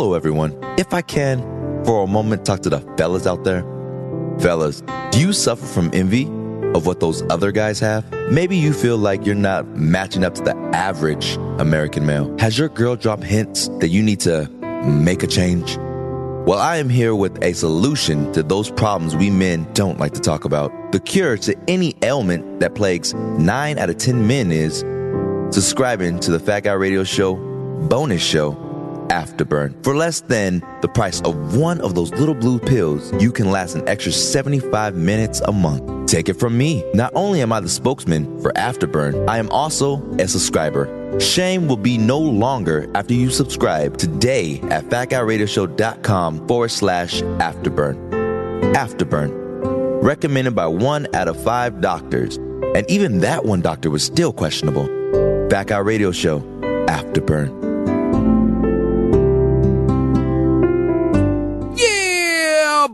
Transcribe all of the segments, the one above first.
Hello, everyone. If I can, for a moment, talk to the fellas out there. Fellas, do you suffer from envy of what those other guys have? Maybe you feel like you're not matching up to the average American male. Has your girl dropped hints that you need to make a change? Well, I am here with a solution to those problems we men don't like to talk about. The cure to any ailment that plagues 9 out of 10 men is subscribing to the Fat Guy Radio Show bonus show, Afterburn. For less than the price of one of those little blue pills, you can last an extra 75 minutes a month. Take it from me. Not only am I the spokesman for Afterburn, I am also a subscriber. Shame will be no longer after you subscribe today at fatguyradioshow.com forward slash afterburn. Afterburn. Recommended by one out of five doctors. And even that one doctor was still questionable. Fat Guy Radio Show. Afterburn.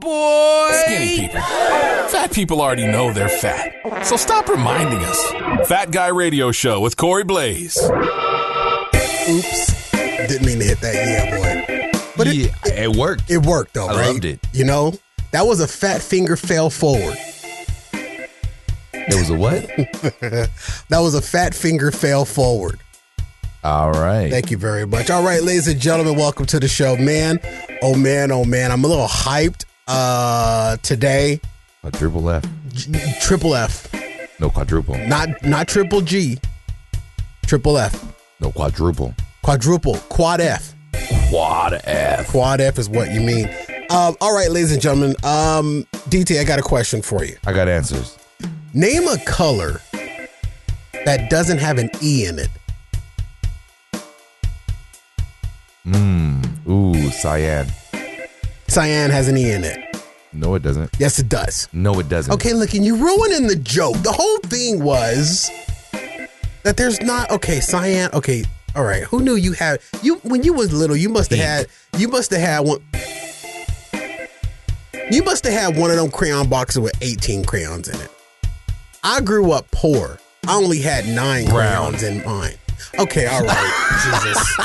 Boy! Skinny people. Fat people already know they're fat. So stop reminding us. Fat Guy Radio Show with Corey Blaze. Oops. Didn't mean to hit that yeah, boy. But yeah, it, it, worked. It worked though, I right? loved it. You know, that was a fat finger fell forward. It was a what? that was a fat finger fail forward. All right. Thank you very much. All right, ladies and gentlemen, welcome to the show. Man, oh man, oh man, I'm a little hyped uh today. A triple F. G- triple F. No quadruple. Not not triple G. Triple F. No quadruple. Quadruple. Quad F. Quad F. Quad F is what you mean. Um, all right, ladies and gentlemen. Um, DT, I got a question for you. I got answers. Name a color that doesn't have an E in it. Mmm. Ooh, cyan. Cyan has an E in it. No, it doesn't. Yes, it does. No, it doesn't. Okay, look, and you're ruining the joke. The whole thing was that there's not okay, cyan. Okay, all right. Who knew you had you when you was little? You must have had you must have had one. You must have had one of them crayon boxes with 18 crayons in it. I grew up poor. I only had nine Brown. crayons in mine. Okay, all right. Jesus.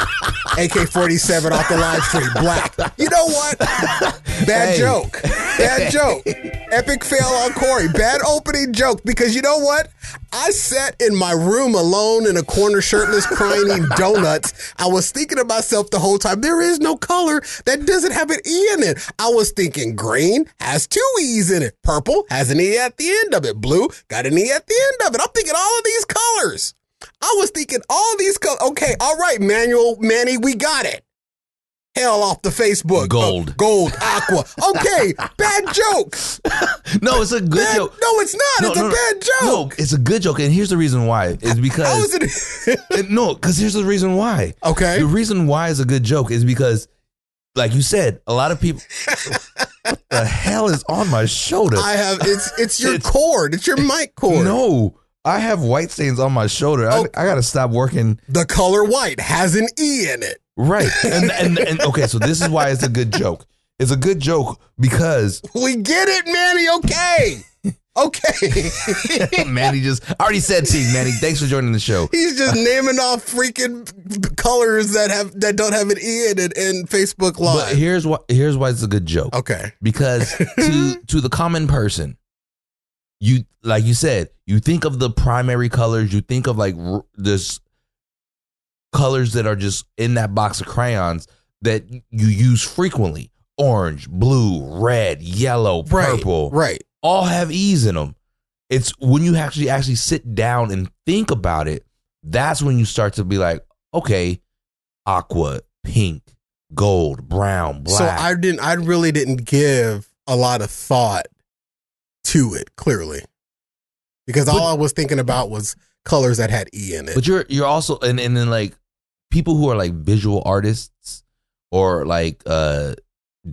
AK 47 off the live stream. Black. You know what? Bad Hey. joke. Bad joke. Epic fail on Corey. Bad opening joke because you know what? I sat in my room alone in a corner, shirtless, crying, eating donuts. I was thinking to myself the whole time, there is no color that doesn't have an E in it. I was thinking green has two E's in it. Purple has an E at the end of it. Blue got an E at the end of it. I'm thinking all of these colors. I was thinking all these colors. Okay, all right, Manuel, Manny, we got it. Hell off the Facebook. Gold. Uh, gold, aqua. Okay, bad joke. No, it's a good Bad, joke. no, it's not. it's a bad joke. No, it's a good joke, and here's the reason why. Is because it? No, because here's the reason why. Okay. The reason why is a good joke is because, like you said, a lot of people. what the hell is on my shoulder? I have it's it's your It's- cord. It's your mic cord. no, I have white stains on my shoulder. Oh. I, I got to stop working. The color white has an E in it. Right, and, and and okay, so this is why it's a good joke. It's a good joke because We get it, Manny. Okay. Okay. Manny just I already said Teague. Manny, thanks for joining the show. He's just naming off freaking colors that have that don't have an E in it in Facebook Live. But here's what here's why it's a good joke. Okay. because to to the common person you like you said you think of the primary colors you think of like r- this colors that are just in that box of crayons that you use frequently orange blue red yellow Right. purple Right. all have e's in them it's when you actually actually sit down and think about it that's when you start to be like okay aqua pink gold brown black So I didn't I really didn't give a lot of thought to it, clearly. Because all I was thinking about was colors that had E in it. But you're you're also and and then like people who are like visual artists or like uh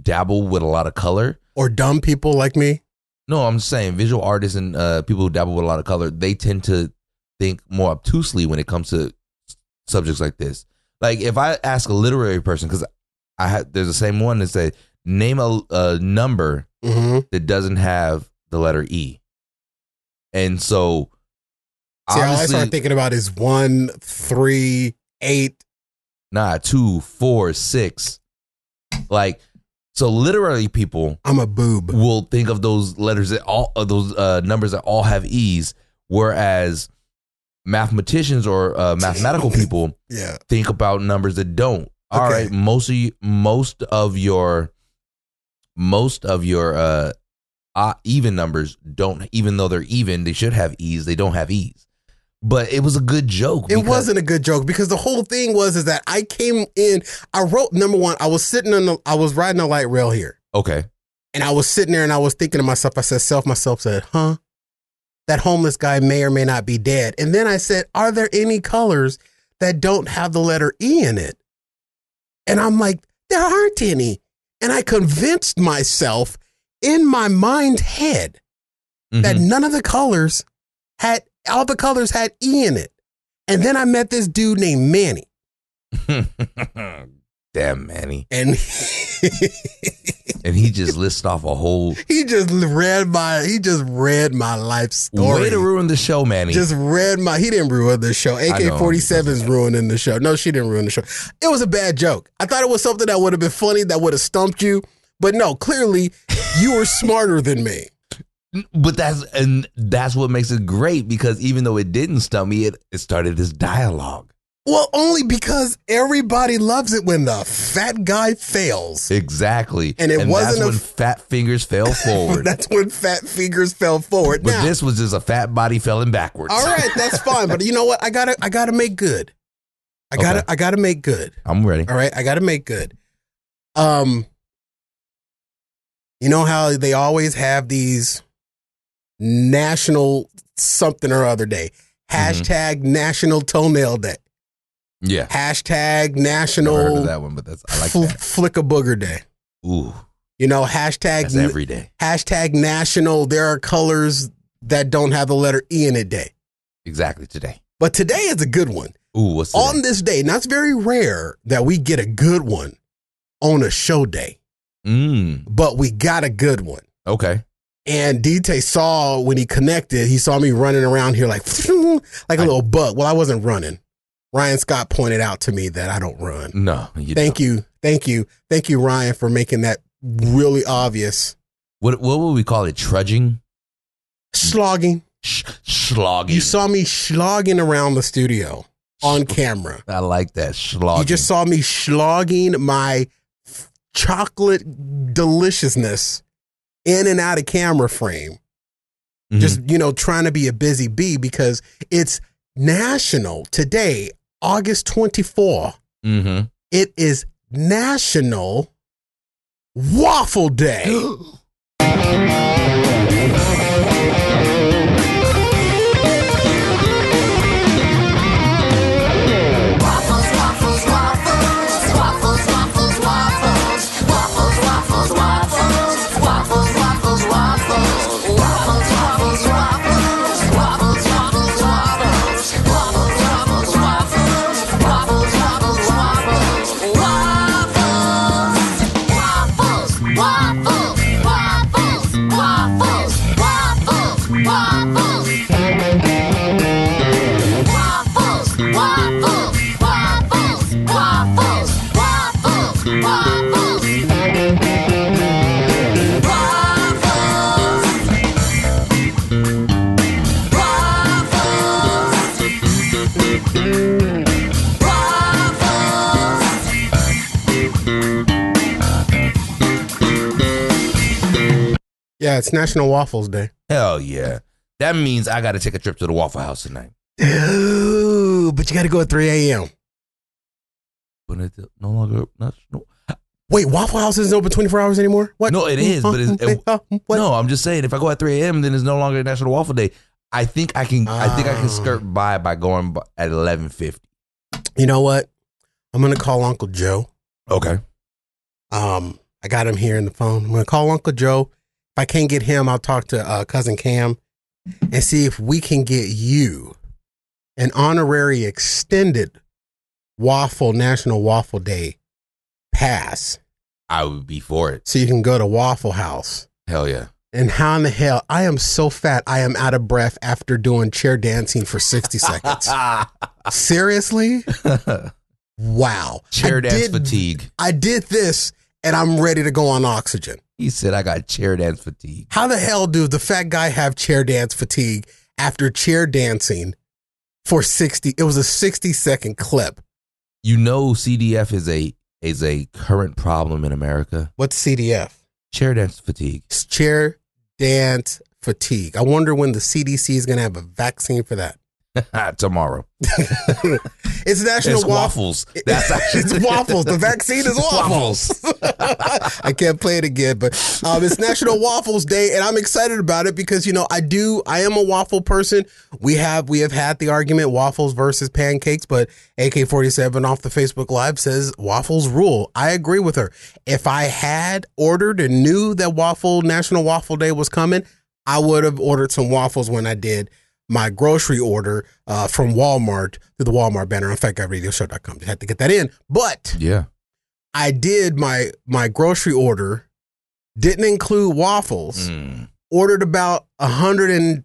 dabble with a lot of color. or dumb people like me. No, I'm just saying visual artists and uh people who dabble with a lot of color, they tend to think more obtusely when it comes to subjects like this. Like if I ask a literary person cuz I had there's the same one that say name a, a number Mm-hmm. that doesn't have the letter E. And so See, all I started thinking about is one, three, eight. Nah, two, four, six. Like, so literally, people I'm a boob. will think of those letters that all of those uh, numbers that all have e's, whereas mathematicians or uh, mathematical people Yeah. think about numbers that don't. All Okay. right, most of you, most of your most of your uh, uh even numbers don't even though they're even, they should have e's, they don't have e's. But it was a good joke. It wasn't a good joke because the whole thing was is that I came in. I wrote number one. I was sitting on the. I was riding a light rail here, Okay. and I was sitting there, and I was thinking to myself. I said, "Self." Myself said, "Huh." That homeless guy may or may not be dead. And then I said, Are there any colors that don't have the letter E in it? And I'm like, There aren't any. And I convinced myself in my mind head that Mhm. none of the colors had all the colors had E in it. And then I met this dude named Manny. Damn, Manny. And And he just listed off a whole he just read my he just read my life story. way to ruin the show, Manny. just read my he didn't ruin the show. AK 47's ruining the show. No, she didn't ruin the show. It was a bad joke. I thought it was something that would have been funny that would have stumped you. But no, clearly you were smarter than me. but that's and that's what makes it great because even though it didn't stump me, it, it started this dialogue. Well, only because everybody loves it when the fat guy fails. Exactly. And it that's wasn't a- when fat fingers fell forward. That's when fat fingers fell forward. but now, this was just a fat body falling backwards. all right, that's fine. But you know what? I gotta I gotta make good. I gotta Okay. I gotta make good. I'm ready. All right, I got to make good. Um, you know how they always have these national something or other day. Mm-hmm. Hashtag National Toenail Day. Yeah. Hashtag Never heard National of that one, but that's I like fl- that. Flick a Booger Day. Ooh, You know, hashtag that's every day. hashtag National. There are colors that don't have the letter E in it day. Exactly today. But today is a good one. Ooh, what's On this day, now it's very rare that we get a good one on a show day, Mm, but we got a good one. okay. And DT saw when he connected, he saw me running around here like like a I- little bug. Well, I wasn't running. Ryan Scott pointed out to me that I don't run. No, you Thank you. Thank you. Thank you, Ryan, for making that really obvious. What what would we call it? Trudging, Slogging. Sh- slogging. You saw me slogging around the studio on camera. I like that slogging. You just saw me slogging my chocolate deliciousness in and out of camera frame. Mhm. just you know trying to be a busy bee because it's national today august 24 Mhm. it is national waffle day yeah it's national waffles day Hell yeah. That means I got to take a trip to the Waffle House tonight. Ooh, but you got to go at 3 a.m But it's no longer national. wait waffle house isn't open 24 hours anymore what No, it is, but it's- it-. No, I'm just saying if I go at 3 a.m., then it's no longer National Waffle Day. I think I can. I think I Ah. can skirt by by going at 11:50. you know what i'm gonna call uncle joe Okay. Um, I got him here in the phone. I'm gonna call Uncle Joe. If I can't get him, I'll talk to uh, cousin Cam and see if we can get you an honorary extended waffle National Waffle Day pass, I would be for it. so you can go to Waffle House. Hell yeah. And how in the hell? I am so fat. I am out of breath after doing chair dancing for 60 seconds. Seriously? Wow. Chair I dance did- fatigue. I did this and I'm ready to go on oxygen. He said, I got chair dance fatigue. How the hell does the fat guy have chair dance fatigue after chair dancing for 60? It was a 60 second clip. You know, CDF is a is a current problem in America. What's CDF? Chair dance fatigue. It's chair dance fatigue. I wonder when the CDC is going to have a vaccine for that. Tomorrow. It's National It's Waffle. waffles. That's actually it's waffles. The vaccine is waffles. I can't play it again, but um, it's National Waffles Day, and I'm excited about it because you know I do. I am a waffle person. We have we have had the argument waffles versus pancakes, but AK47 off the Facebook Live says waffles rule. I agree with her. If I had ordered and knew that waffle National Waffle Day was coming, I would have ordered some waffles when I did my grocery order uh, from Walmart through the Walmart banner on FatGuyRadioShow.com. Just had to get that in, but Yeah. I did my my grocery order. Didn't include waffles. Mm. Ordered about hundred and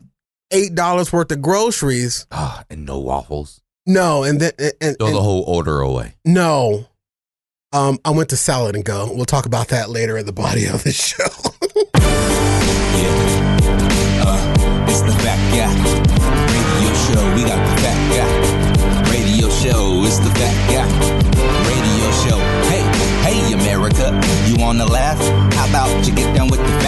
eight dollars worth of groceries. Ah, and no waffles. No, and then and, Throw and- the whole order away. no. Um, I went to Salad and Go. We'll talk about that later in the body of the show. Yeah. Uh, it's the fat guy. Show, it's the fat guy. Radio show. Hey, hey, America, you wanna laugh? How about you get down with the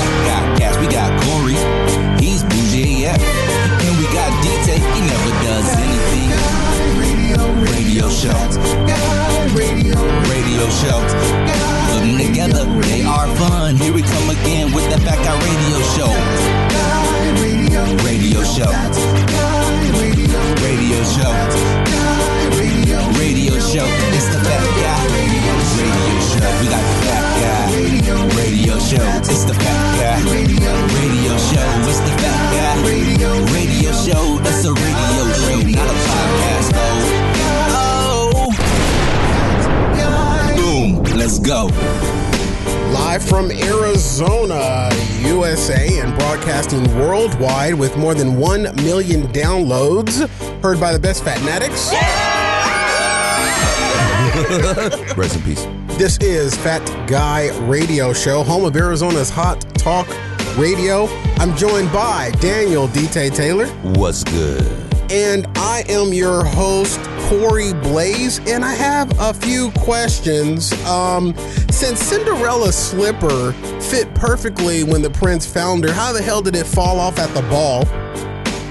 with more than 1 million downloads. Heard by the best fat fanatics. Rest in peace. This is Fat Guy Radio Show, home of Arizona's hot talk radio. I'm joined by Daniel DT Taylor, What's good? and I am your host, Corey Blaze, and I have a few questions. Um, since Cinderella's slipper fit perfectly when the prince found her, how the hell did it fall off at the ball?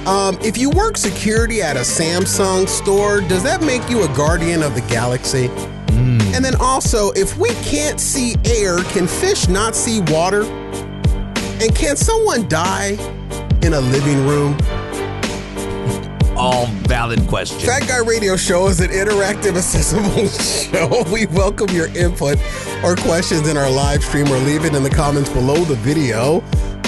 Um, if you work security at a Samsung store, does that make you a guardian of the galaxy? And then also, if we can't see air, can fish not see water? And can someone die in a living room? All valid question. Fat Guy Radio Show is an interactive, accessible show. We welcome your input or questions in our live stream or leave it in the comments below the video.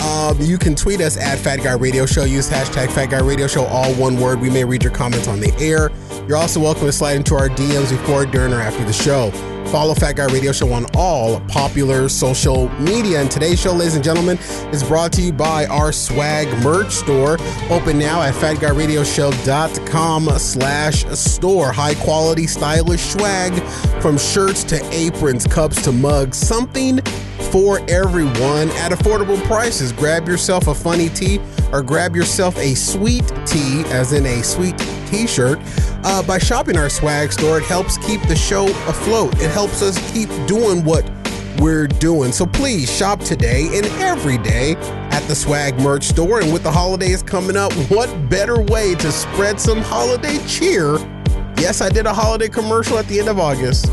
Um, you can tweet us at Fat Guy Radio Show. Use hashtag Fat Guy Radio Show, all one word. We may read your comments on the air. You're also welcome to slide into our DMs before, during, or after the show. Follow Fat Guy Radio Show on all popular social media. And today's show, ladies and gentlemen, is brought to you by our swag merch store. Open now at fatguyradioshow.com slash store. High quality, stylish swag from shirts to aprons, cups to mugs. Something for everyone at affordable prices. Grab yourself a funny tee or grab yourself a sweet tee, as in a sweet t shirt. Uh, by shopping our swag store, it helps keep the show afloat. It helps us keep doing what we're doing. So please shop today and every day at the swag merch store. And with the holidays coming up, what better way to spread some holiday cheer? Yes, I did a holiday commercial at the end of August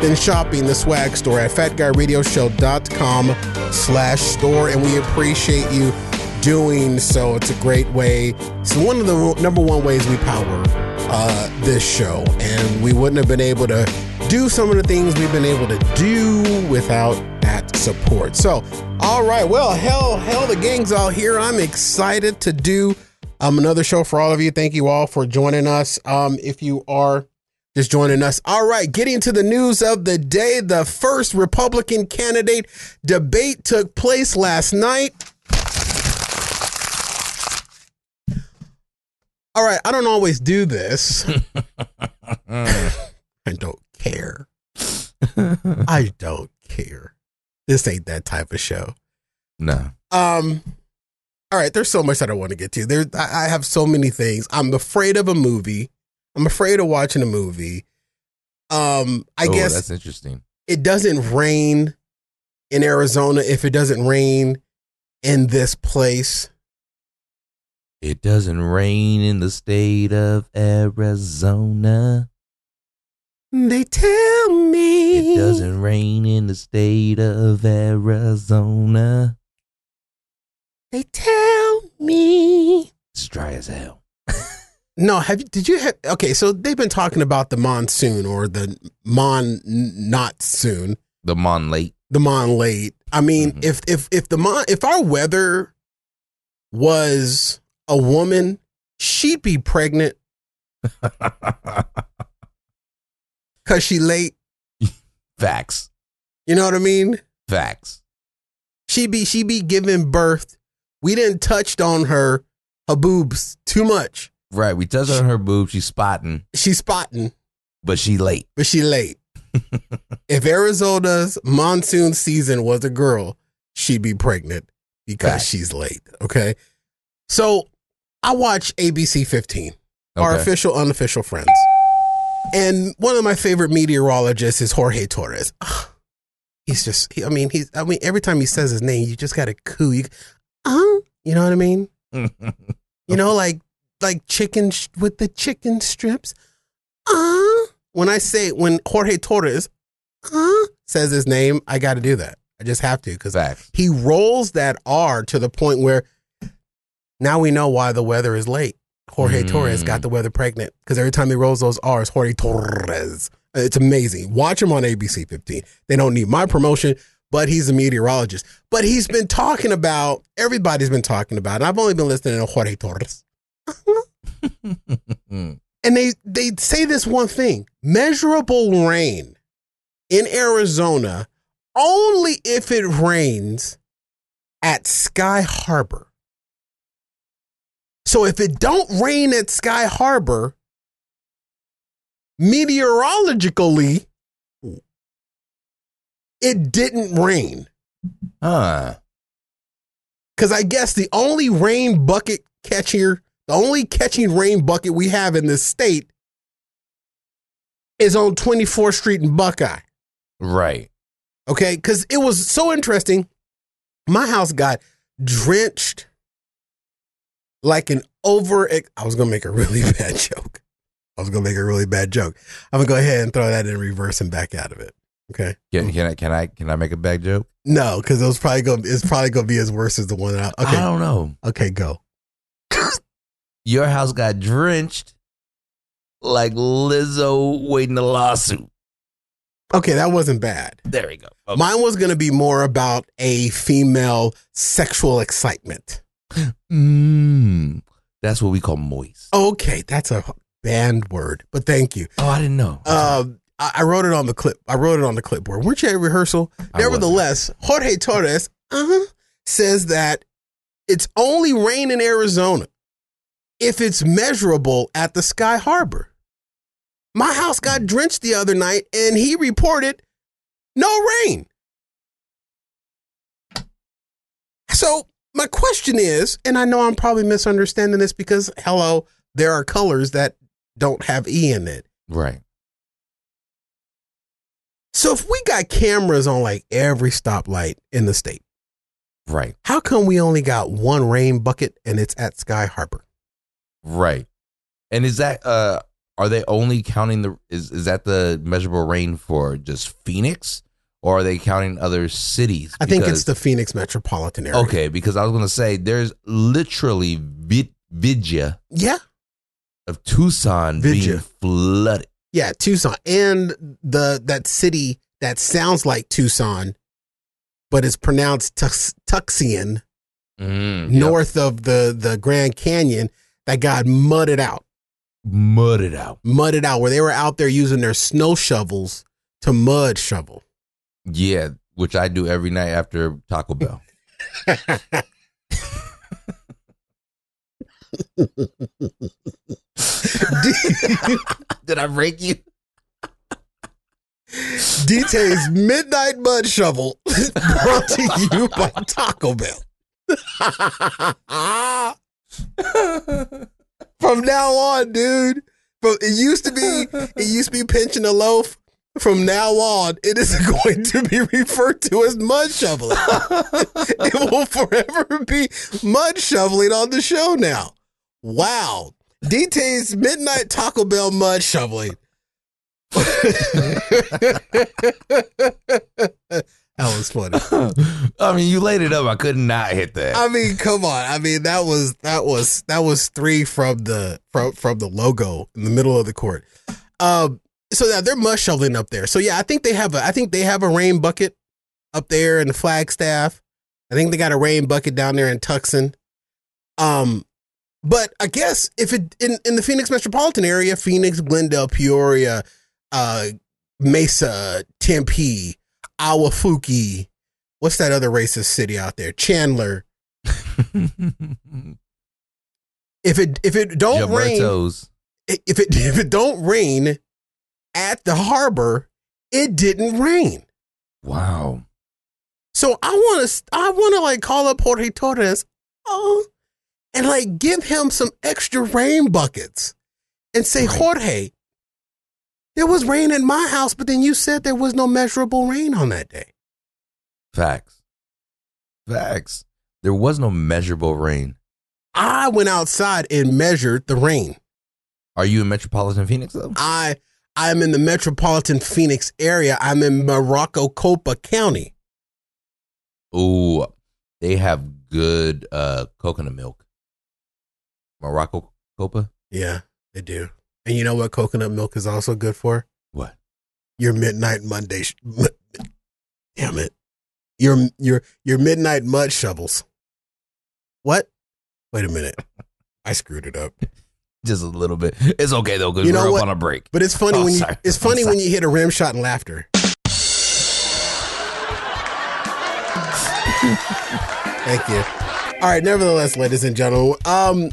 than shopping the swag store at fatguyradioshow.com slash store and we appreciate you doing so. It's a great way it's one of the number one ways we power uh, this show and we wouldn't have been able to do some of the things we've been able to do without that support. So all right well hell hell the gang's all here. I'm excited to do um, another show for all of you. Thank you all for joining us. Um, if you are just joining us. All right, getting to the news of the day. The first Republican candidate debate took place last night. All right, I don't always do this. I don't care. I don't care. This ain't that type of show. No. Um, all right, there's so much that I want to get to. There, I, I have so many things. I'm afraid of a movie. I'm afraid of watching a movie. Um, I oh, guess that's interesting. it doesn't rain in Arizona if it doesn't rain in this place. It doesn't rain in the state of Arizona. They tell me It doesn't rain in the state of Arizona. They tell me. It's dry as hell. No, have you? Did you have? Okay, so they've been talking about the monsoon or the mon not soon, The Mon late. the mon late. I mean, Mhm. if if if the mon if our weather was a woman, she'd be pregnant because she late. Facts. You know what I mean? Facts. She be she be giving birth. We didn't touched on her her boobs too much. Right. We touched on her boob. She's spotting, She's spotting, but she late. but she late. if Arizona's monsoon season was a girl, she'd be pregnant because she's late. Okay. So I watch ABC 15, our Okay. official, unofficial friends. And one of my favorite meteorologists is Jorge Torres. Ugh. He's just, he, I mean, he's, I mean, every time he says his name, you just got to coo. You, uh, you know what I mean? You know, like like chicken sh- with the chicken strips. Uh, when I say when Jorge Torres uh, says his name, I got to do that. I just have to because he rolls that R to the point where now we know why the weather is late. Jorge Mm. Torres got the weather pregnant because every time he rolls those R's, Jorge Torres. It's amazing. Watch him on ABC 15. They don't need my promotion, but he's a meteorologist. But he's been talking about, everybody's been talking about, and I've only been listening to Jorge Torres. And they, they say this one thing measurable rain in Arizona only if it rains at Sky Harbor. So if it don't rain at Sky Harbor, meteorologically, it didn't rain. Huh. Because I guess the only rain bucket catcher, the only catching rain bucket we have in this state is on 24th Street in Buckeye. Right. Okay. Because it was so interesting. My house got drenched like an over. I was going to make a really bad joke. I was going to make a really bad joke. I'm going to go ahead and throw that in reverse and back out of it. Okay. Can, can I can I can I make a bad joke? No, because it was probably gonna It's probably going to be as worse as the one that I. I don't know. Okay. Go. Your house got drenched like Lizzo waiting a lawsuit. Okay, that wasn't bad. There we go. Okay. Mine was going to be more about a female sexual excitement. Mm, that's what we call moist. Okay, that's a banned word, but thank you. Oh, I didn't know. Um, I, I wrote it on the clip. I wrote it on the clipboard. Weren't you at rehearsal? I Nevertheless, Jorge Torres uh-huh, says that it's only rain in Arizona if it's measurable at the Sky Harbor. My house got drenched the other night, and he reported no rain. So my question is, and I know I'm probably misunderstanding this because hello, there are colors that don't have E in it. right. So if we got cameras on like every stoplight in the state, Right. how come we only got one rain bucket and it's at Sky Harbor? Right. And is that uh are they only counting the is is that the measurable rain for just Phoenix or are they counting other cities? I think Because- it's the Phoenix metropolitan area. Okay, because I was going to say there's literally vid- vidya Yeah. of Tucson Vidya. being flooded. Yeah, Tucson and the that city that sounds like Tucson, but it's pronounced Tux, Tuxian, Mm, north of the the Grand Canyon, that got mudded out, Mudded out. mudded out, where they were out there using their snow shovels to mud shovel. Yeah, which I do every night after Taco Bell. Did I break you? DT's Midnight Mud Shovel brought to you by Taco Bell. From now on, dude. From it used to be it used to be pinching a loaf. From now on, it is going to be referred to as mud shoveling. it will forever be mud shoveling on the show now. Wow. DT's Midnight Taco Bell mud shoveling. That was funny. I mean, you laid it up. I could not hit that. I mean, come on. I mean, that was that was that was three from the from from the logo in the middle of the court. Um, so yeah, they're mud shoveling up there. So yeah, I think they have a I think they have a rain bucket up there in the Flagstaff. I think they got a rain bucket down there in Tucson. Um, but I guess if it in in the Phoenix metropolitan area, Phoenix, Glendale, Peoria, uh, Mesa, Tempe, Ahwatukee, what's that other racist city out there? Chandler. If it if it don't rain, if it if it don't rain at the harbor, it didn't rain. Wow. So I want to I want to like call up Jorge Torres, oh, and like give him some extra rain buckets, and say Right. Jorge, there was rain at my house, but then you said there was no measurable rain on that day. Facts. Facts. There was no measurable rain. I went outside and measured the rain. Are you in metropolitan Phoenix though? I I'm in the metropolitan Phoenix area. I'm in Morocco Copa County. Ooh, they have good uh coconut milk. Morocco Copa? Yeah, they do. And you know what coconut milk is also good for? What? Your midnight Monday. Sh- damn it. Your your your midnight mud shovels. What? Wait a minute. I screwed it up. Just a little bit. It's okay though, because You know we're up on a break. But it's funny Oh, when you sorry. it's funny when you hit a rim shot in laughter. Thank you. All right, nevertheless, ladies and gentlemen, um,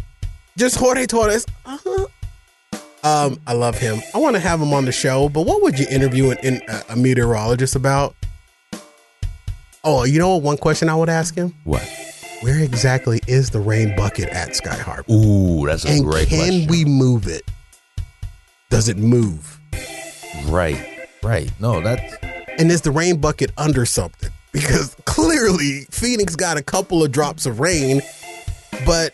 just Jorge Torres. Uh-huh. Um, I love him. I want to have him on the show, but what would you interview an, in, a, a meteorologist about? Oh, you know what? One question I would ask him: What? Where exactly is the rain bucket at Sky Harbor? Ooh, that's a and great can question. Can we move it? Does it move? Right. Right. No, that's and is the rain bucket under something? Because clearly Phoenix got a couple of drops of rain, but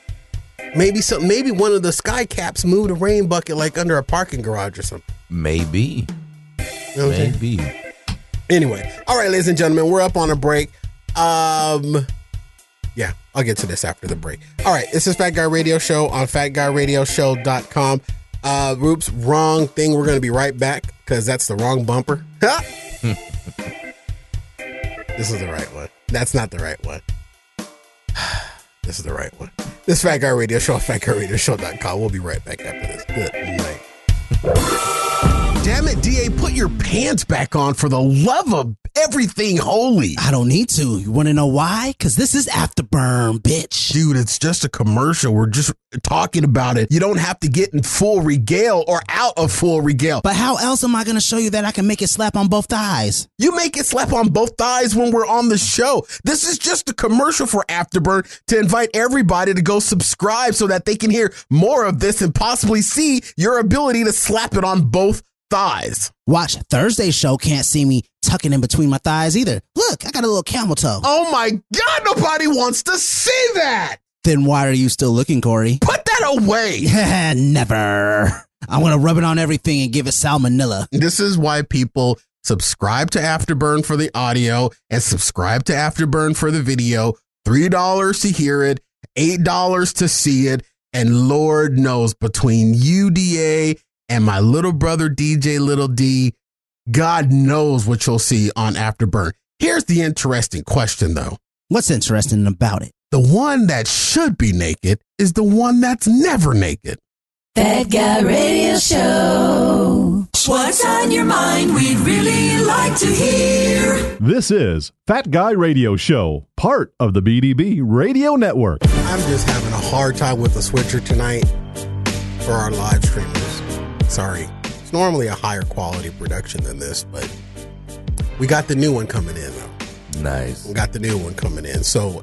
maybe some maybe one of the sky caps moved a rain bucket like under a parking garage or something. maybe. You know what I'm saying? Maybe. Anyway, all right, ladies and gentlemen, we're up on a break. Um, yeah, I'll get to this after the break. All right, this is Fat Guy Radio Show on fatguyradioshow.com. Uh, Roops, wrong thing. We're going to be right back because that's the wrong bumper. This is the right one. That's not the right one. This is the right one. This is Fat Guy Radio Show on fatguyradioshow.com. We'll be right back after this. Good night. Damn it, DA, put your pants back on for the love of everything holy. I don't need to. You want to know why? Because this is Afterburn, bitch. Dude, it's just a commercial. We're just talking about it. You don't have to get in full regale or out of full regale. But how else am I going to show you that I can make it slap on both thighs? You make it slap on both thighs when we're on the show. This is just a commercial for Afterburn to invite everybody to go subscribe so that they can hear more of this and possibly see your ability to slap it on both thighs. Watch Thursday's show. Can't see me tucking in between my thighs either. Look, I got a little camel toe. Oh my God, nobody wants to see that. Then why are you still looking, Corey? Put that away. Never. I'm going to rub it on everything and give it salmonella. This is why people subscribe to Afterburn for the audio and subscribe to Afterburn for the video. $3 to hear it, $8 to see it. And Lord knows between UDA and my little brother DJ Little D, God knows what you'll see on Afterburn. Here's the interesting question though. What's interesting about it? The one that should be naked is the one that's never naked. That Guy Radio Show. What's on your mind? We'd really like to hear. This is Fat Guy Radio Show, part of the BDB Radio Network. I'm just having a hard time with the switcher tonight for our live streamers. Sorry. It's normally a higher quality production than this, but We got the new one coming in though. Nice. We got the new one coming in. So,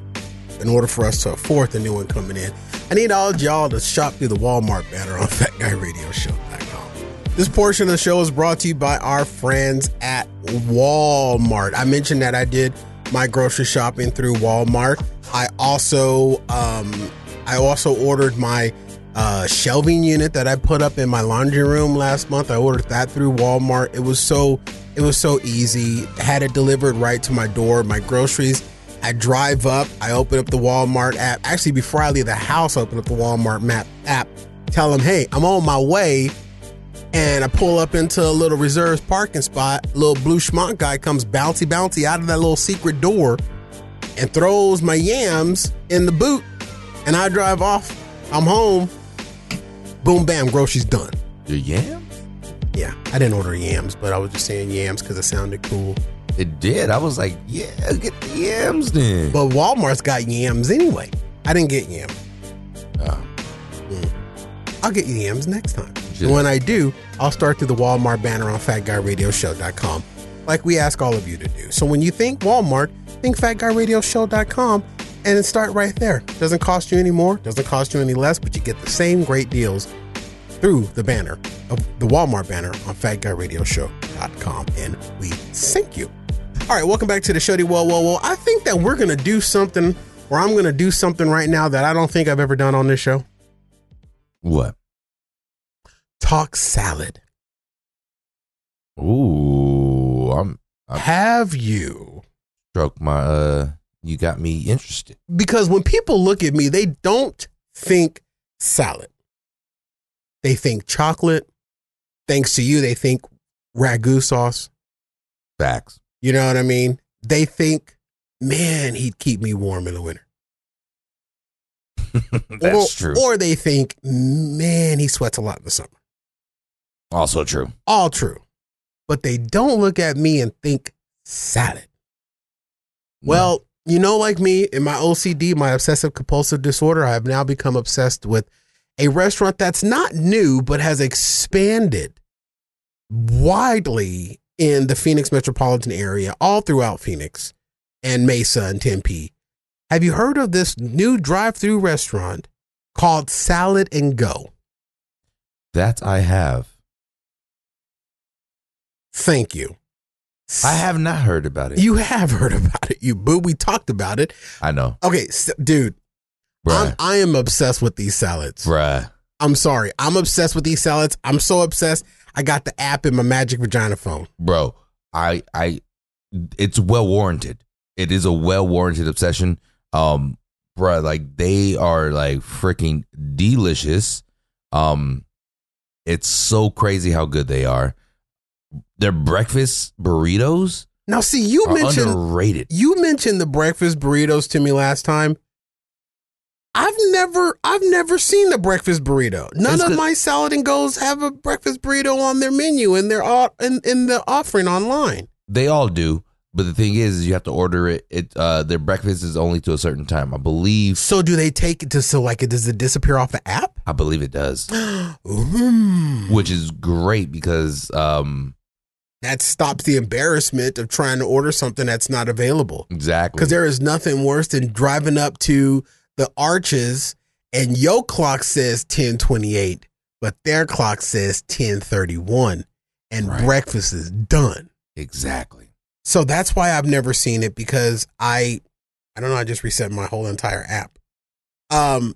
in order for us to afford the new one coming in, I need all of y'all to shop through the Walmart banner on FatGuyRadioShow.com. This portion of the show is brought to you by our friends at Walmart. I mentioned that I did my grocery shopping through Walmart. I also, um, I also ordered my uh, shelving unit that I put up in my laundry room last month. I ordered that through Walmart. It was so it was so easy. Had it delivered right to my door. My groceries. I drive up. I open up the Walmart app. Actually, before I leave the house, I open up the Walmart map app. Tell them, hey, I'm on my way. And I pull up into a little reserved parking spot. Little blue schmuck guy comes bouncy bouncy out of that little secret door and throws my yams in the boot. And I drive off. I'm home. Boom, bam, groceries done. Your yam? Yeah, I didn't order yams, but I was just saying yams because it sounded cool. It did. I was like, yeah, get the yams then. But Walmart's got yams anyway. I didn't get yams. Oh, hmm. I'll get yams next time. Sure. When I do, I'll start through the Walmart banner on fatguyradioshow.com, like we ask all of you to do. So when you think Walmart, think fatguyradioshow.com and start right there. Doesn't cost you any more, doesn't cost you any less, but you get the same great deals through the banner of the Walmart banner on fatguyradioshow.com. And we thank you. All right, welcome back to the show. Whoa, whoa, whoa. I think that we're going to do something, or I'm going to do something right now that I don't think I've ever done on this show. what? Talk salad. Ooh, I'm I- Have you? stroke my uh you got me interested. Because when people look at me, they don't think salad. They think chocolate. Thanks to you, they think ragu sauce. Facts. You know what I mean? They think, man, he'd keep me warm in the winter. That's or, true. Or they think, man, he sweats a lot in the summer. also true. All true. But they don't look at me and think salad. Well, you know, like me, in my OCD, my obsessive compulsive disorder, I have now become obsessed with a restaurant that's not new, but has expanded widely in the Phoenix metropolitan area, all throughout Phoenix and Mesa and Tempe. Have you heard of this new drive through restaurant called Salad and Go? that I have. Thank you. I have not heard about it. You have heard about it, you boo. We talked about it. I know. Okay, s dude, I'm, I am obsessed with these salads. Bruh. I'm sorry. I'm obsessed with these salads. I'm so obsessed. I got the app in my Magic Vagina phone. Bro, I I it's well warranted. It is a well warranted obsession. Um, bruh, like they are like freaking delicious. Um, it's so crazy how good they are. Their breakfast burritos Now, see, you mentioned underrated. you mentioned the breakfast burritos to me last time. I've never I've never seen the breakfast burrito. None of my salad and goes have a breakfast burrito on their menu in their au- in, in the offering online. They all do, but the thing is, is you have to order it. It uh, their breakfast is only to a certain time. I believe. So do they take it to so like it does it disappear off the app? I believe it does, which is great because um that stops the embarrassment of trying to order something that's not available. exactly Because there is nothing worse than driving up to the arches and your clock says 1028, but their clock says 1031 and Right. breakfast is done. exactly. So that's why I've never seen it because I I don't know, I just reset my whole entire app. Um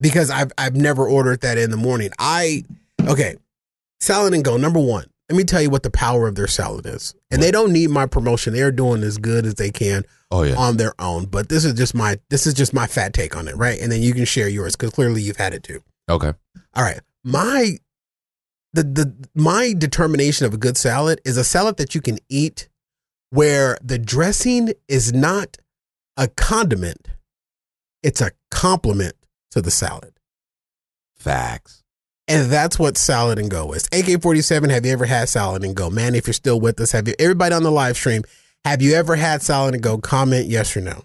because I've I've never ordered that in the morning. I okay, salad and go number 1. Let me tell you what the power of their salad is. And they don't need my promotion. They're doing as good as they can Oh yeah. on their own. But this is just my this is just my fat take on it, right? And then you can share yours because clearly you've had it too. Okay. All right. My the the my determination of a good salad is a salad that you can eat where the dressing is not a condiment. It's a complement to the salad. Facts. And that's what salad and go is. AK47, have you ever had salad and go? Man, if you're still with us, have you everybody on the live stream, have you ever had salad and go? Comment yes or no.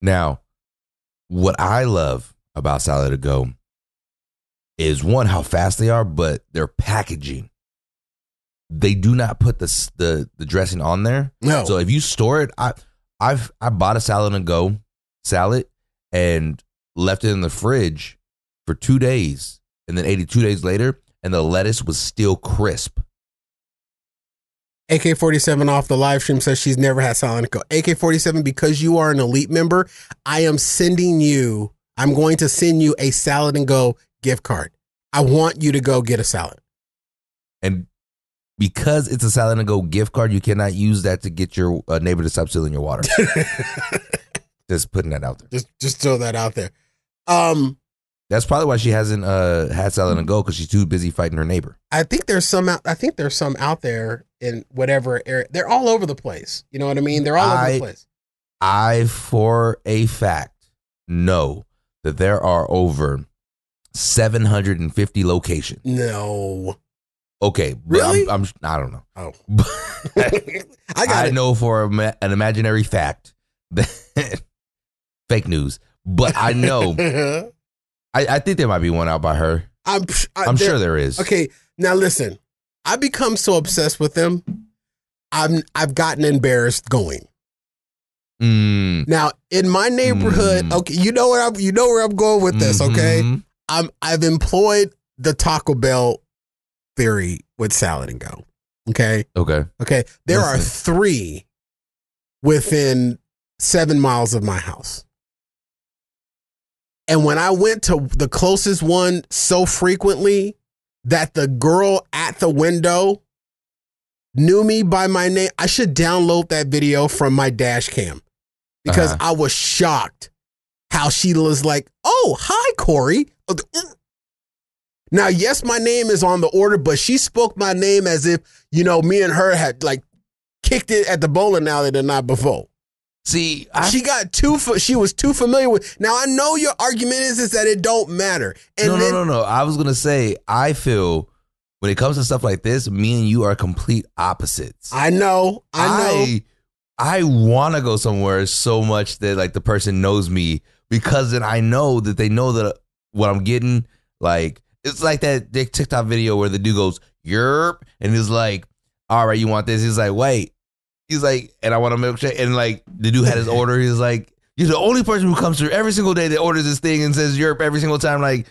Now, what I love about Salad and Go is one how fast they are, but their packaging. they do not put the the the dressing on there. No. So if you store it, I I've I bought a salad and go salad and left it in the fridge for two days, and then 82 days later, and the lettuce was still crisp. AK 47 off the live stream says she's never had salad and go. AK 47, because you are an elite member, I am sending you, I'm going to send you a salad and go gift card. I want you to go get a salad. And because it's a salad and go gift card, you cannot use that to get your uh, neighbor to stop stealing your water. Just putting that out there. Just just throw that out there. Um, That's probably why she hasn't uh, had salad and go because she's too busy fighting her neighbor. I think there's some out, I think there's some out there in whatever area. They're all over the place. You know what I mean? They're all over the place. I, for a fact, know that there are over 750 locations. No. Okay, Really? I'm, I'm I don't know. Oh. I I got it. know for a, an imaginary fact that fake news, but I know I, I think there might be one out by her. I'm I, I'm there- sure there is. Okay, now listen. I become so obsessed with them. I'm I've gotten embarrassed going. Mm, Now in my neighborhood, Mm. okay, you know where I'm you know where I'm going with this, okay? mhm. I'm I've employed the Taco Bell theory with salad and go. Okay? Okay. Okay. There are three within seven miles of my house. And when I went to the closest one so frequently that the girl at the window knew me by my name, I should download that video from my dash cam because Uh-huh. I was shocked how she was like, Oh, hi, Corey. Now, yes, my name is on the order, but she spoke my name as if, you know, me and her had like kicked it at the bowling alley the night before. See, I, she got too, she was too familiar with. Now, I know your argument is, is that it don't matter. And no, then, no, no, no. I was gonna say I feel when it comes to stuff like this, me and you are complete opposites. I know, I know. I, I want to go somewhere so much that like the person knows me because then I know that they know that what I'm getting. Like it's like that TikTok video where the dude goes yerp and he's like, "All right, you want this?" He's like, "Wait." He's like, "And I want a milkshake." And like the dude had his order. He's like, "You're the only person who comes through every single day that orders this thing and says yerp every single time." Like,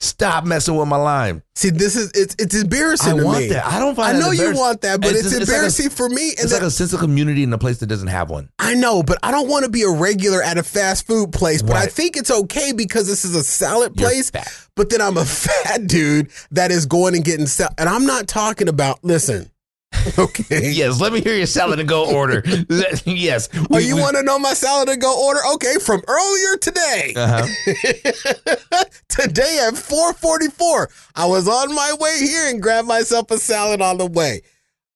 stop messing with my line. See, this is it's it's embarrassing I to want me. that. I don't find. I know you want that, but It's it's, just- it's like a- embarrassing for me. And It's that- like a sense of community in a place that doesn't have one. I know, but I don't want to be a regular at a fast food place. But I think it's okay because this is a salad You're place. fat. But then I'm a fat dude that is going and getting salad. And I'm not talking about, listen, okay. Yes, let me hear your salad and go order. yes. Oh, you we- want to know my salad and go order? Okay, from earlier today. Uh-huh. today at 444, I was on my way here and grabbed myself a salad on the way.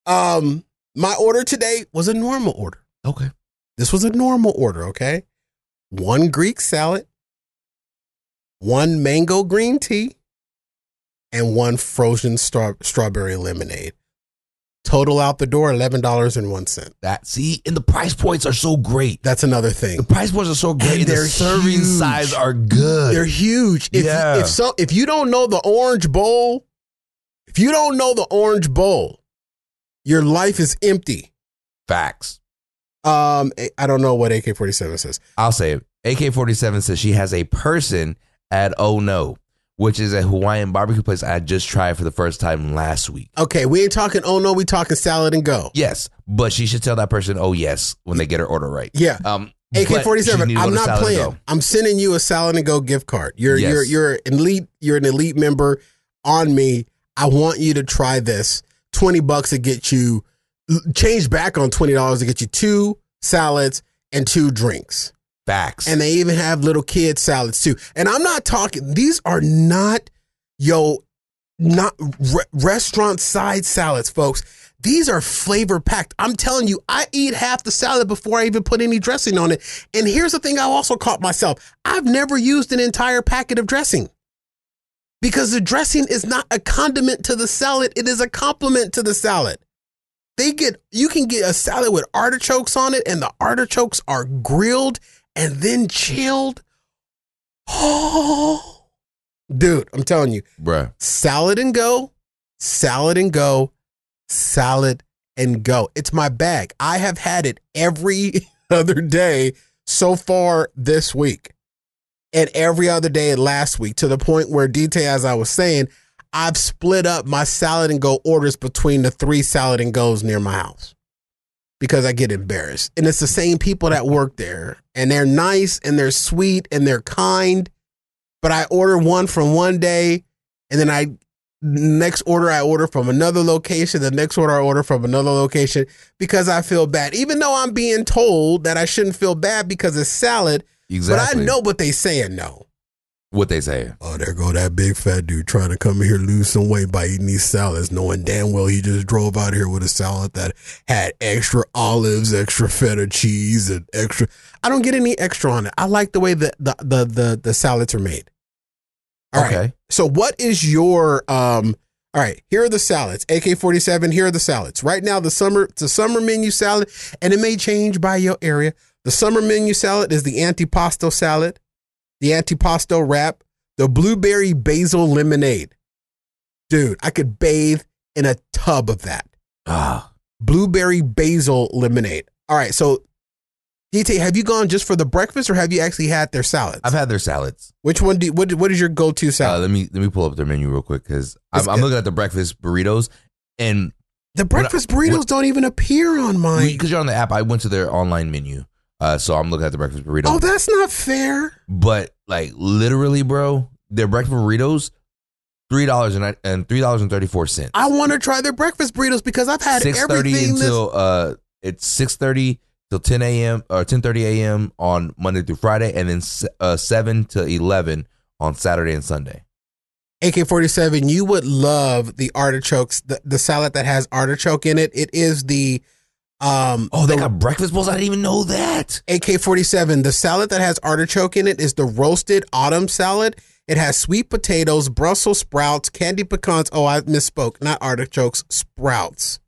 Um, my order today was a normal order. Okay. This was a normal order, okay? One Greek salad, one mango green tea, and one frozen straw- strawberry lemonade. Total out the door $11.01. That see, and the price points are so great. That's another thing. The price points are so great. And And, the serving huge. size are good. They're huge. If, Yeah. if so if you don't know the orange bowl, if you don't know the orange bowl, your life is empty. Facts. Um I don't know what AK47 says. I'll say it. AK forty seven says she has a person at Oh No, which is a Hawaiian barbecue place I just tried for the first time last week. Okay, we ain't talking oh no, we talking salad and go. Yes, but she should tell that person oh yes when they get her order right. Yeah. Um, AK forty seven. I'm not playing. I'm sending you a salad and go gift card. You're Yes. you're you're an elite. You're an elite member on me. I want you to try this. Twenty bucks to get you change back on twenty dollars to get you two salads and two drinks. Facts. And they even have little kid salads too. And I'm not talking. These are not yo not re- restaurant side salads, folks. These are flavor packed. I'm telling you, I eat half the salad before I even put any dressing on it. And here's the thing I also caught myself. I've never used an entire packet of dressing. Because the dressing is not a condiment to the salad, it is a complement to the salad. They get you can get a salad with artichokes on it and the artichokes are grilled and then chilled. Oh. Dude, I'm telling you, Bruh. salad and go, salad and go, salad and go. It's my bag. I have had it every other day so far this week and every other day last week to the point where DT, as I was saying, I've split up my salad and go orders between the three salad and goes near my house because I get embarrassed. And it's the same people that work there and they're nice and they're sweet and they're kind. But I order one from one day and then I next order I order from another location, the next order I order from another location because I feel bad. Even though I'm being told that I shouldn't feel bad because it's salad, Exactly. but I know what they're saying no. What they say. Oh, there go that big fat dude trying to come here lose some weight by eating these salads, knowing damn well he just drove out here with a salad that had extra olives, extra feta cheese, and extra. I don't get any extra on it. I like the way that the the the, the salads are made. All right. Okay. So what is your um? All right, here are the salads. AK forty seven. Here are the salads. Right now, the summer the summer menu salad, and it may change by your area. The summer menu salad is the antipasto salad, the antipasto wrap, the blueberry basil lemonade. Dude, I could bathe in a tub of that. Ah, Blueberry basil lemonade. All right, so DT, have you gone just for the breakfast or have you actually had their salads? I've had their salads. Which one do what what is your go-to Uh, salad? let me let me pull up their menu real quick because I'm, I'm looking at the breakfast burritos and the breakfast burritos what- don't even appear on mine. because you're on the app, I went to their online menu, uh, so I'm looking at the breakfast burrito. Oh, that's not fair. but like literally, bro, their breakfast burritos three dollars and and three dollars and thirty four cents. I want to try their breakfast burritos because I've had Six thirty until uh, it's six thirty till ten a.m. or ten thirty a.m. on Monday through Friday, and then uh, seven to eleven on Saturday and Sunday. AK forty seven. You would love the artichokes, the, the salad that has artichoke in it. It is the um. Oh, they the- got breakfast bowls. I didn't even know that. AK 47, the salad that has artichoke in it is the roasted autumn salad. It has sweet potatoes, Brussels sprouts, candy pecans. Oh, I misspoke. Not artichokes, sprouts.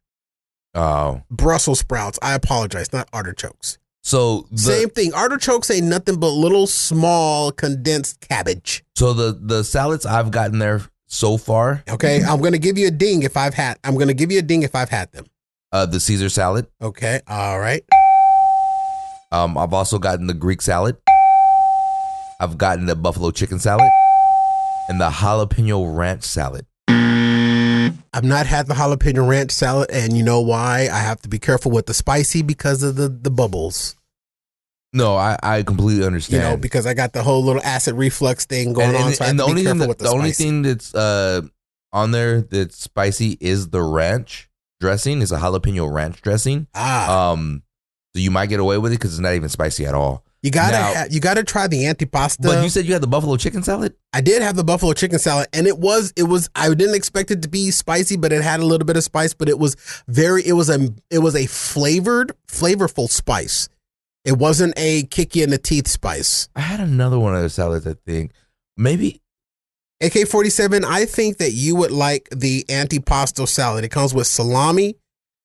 Oh, Brussels sprouts. I apologize. Not artichokes. so the, Same thing. Artichokes ain't nothing but little small condensed cabbage. So the the salads I've gotten there so far, Okay. I'm to give you a ding if I've had, I'm going to give you a ding if I've had them. Uh, the Caesar salad. Okay. All right. Um, I've also gotten the Greek salad. I've gotten the buffalo chicken salad and the jalapeno ranch salad. I've not had the jalapeno ranch salad, and you know why? I have to be careful with the spicy because of the, the bubbles. No, I, I completely understand. you know, because I got the whole little acid reflux thing going and, on. and- So and the only thing that, the, the only thing that's uh on there that's spicy is the ranch dressing. It's a jalapeno ranch dressing. Ah, Um, so you might get away with it because it's not even spicy at all. you gotta now- ha- you gotta try the antipasta. But you said you had the buffalo chicken salad. I did have the buffalo chicken salad, and it was it was I didn't expect it to be spicy, but it had a little bit of spice. But it was very it was a it was a flavored flavorful spice. It wasn't a kick you in the teeth spice. I had another one of their salads. I think maybe AK forty seven. I think that you would like the antipasto salad. It comes with salami,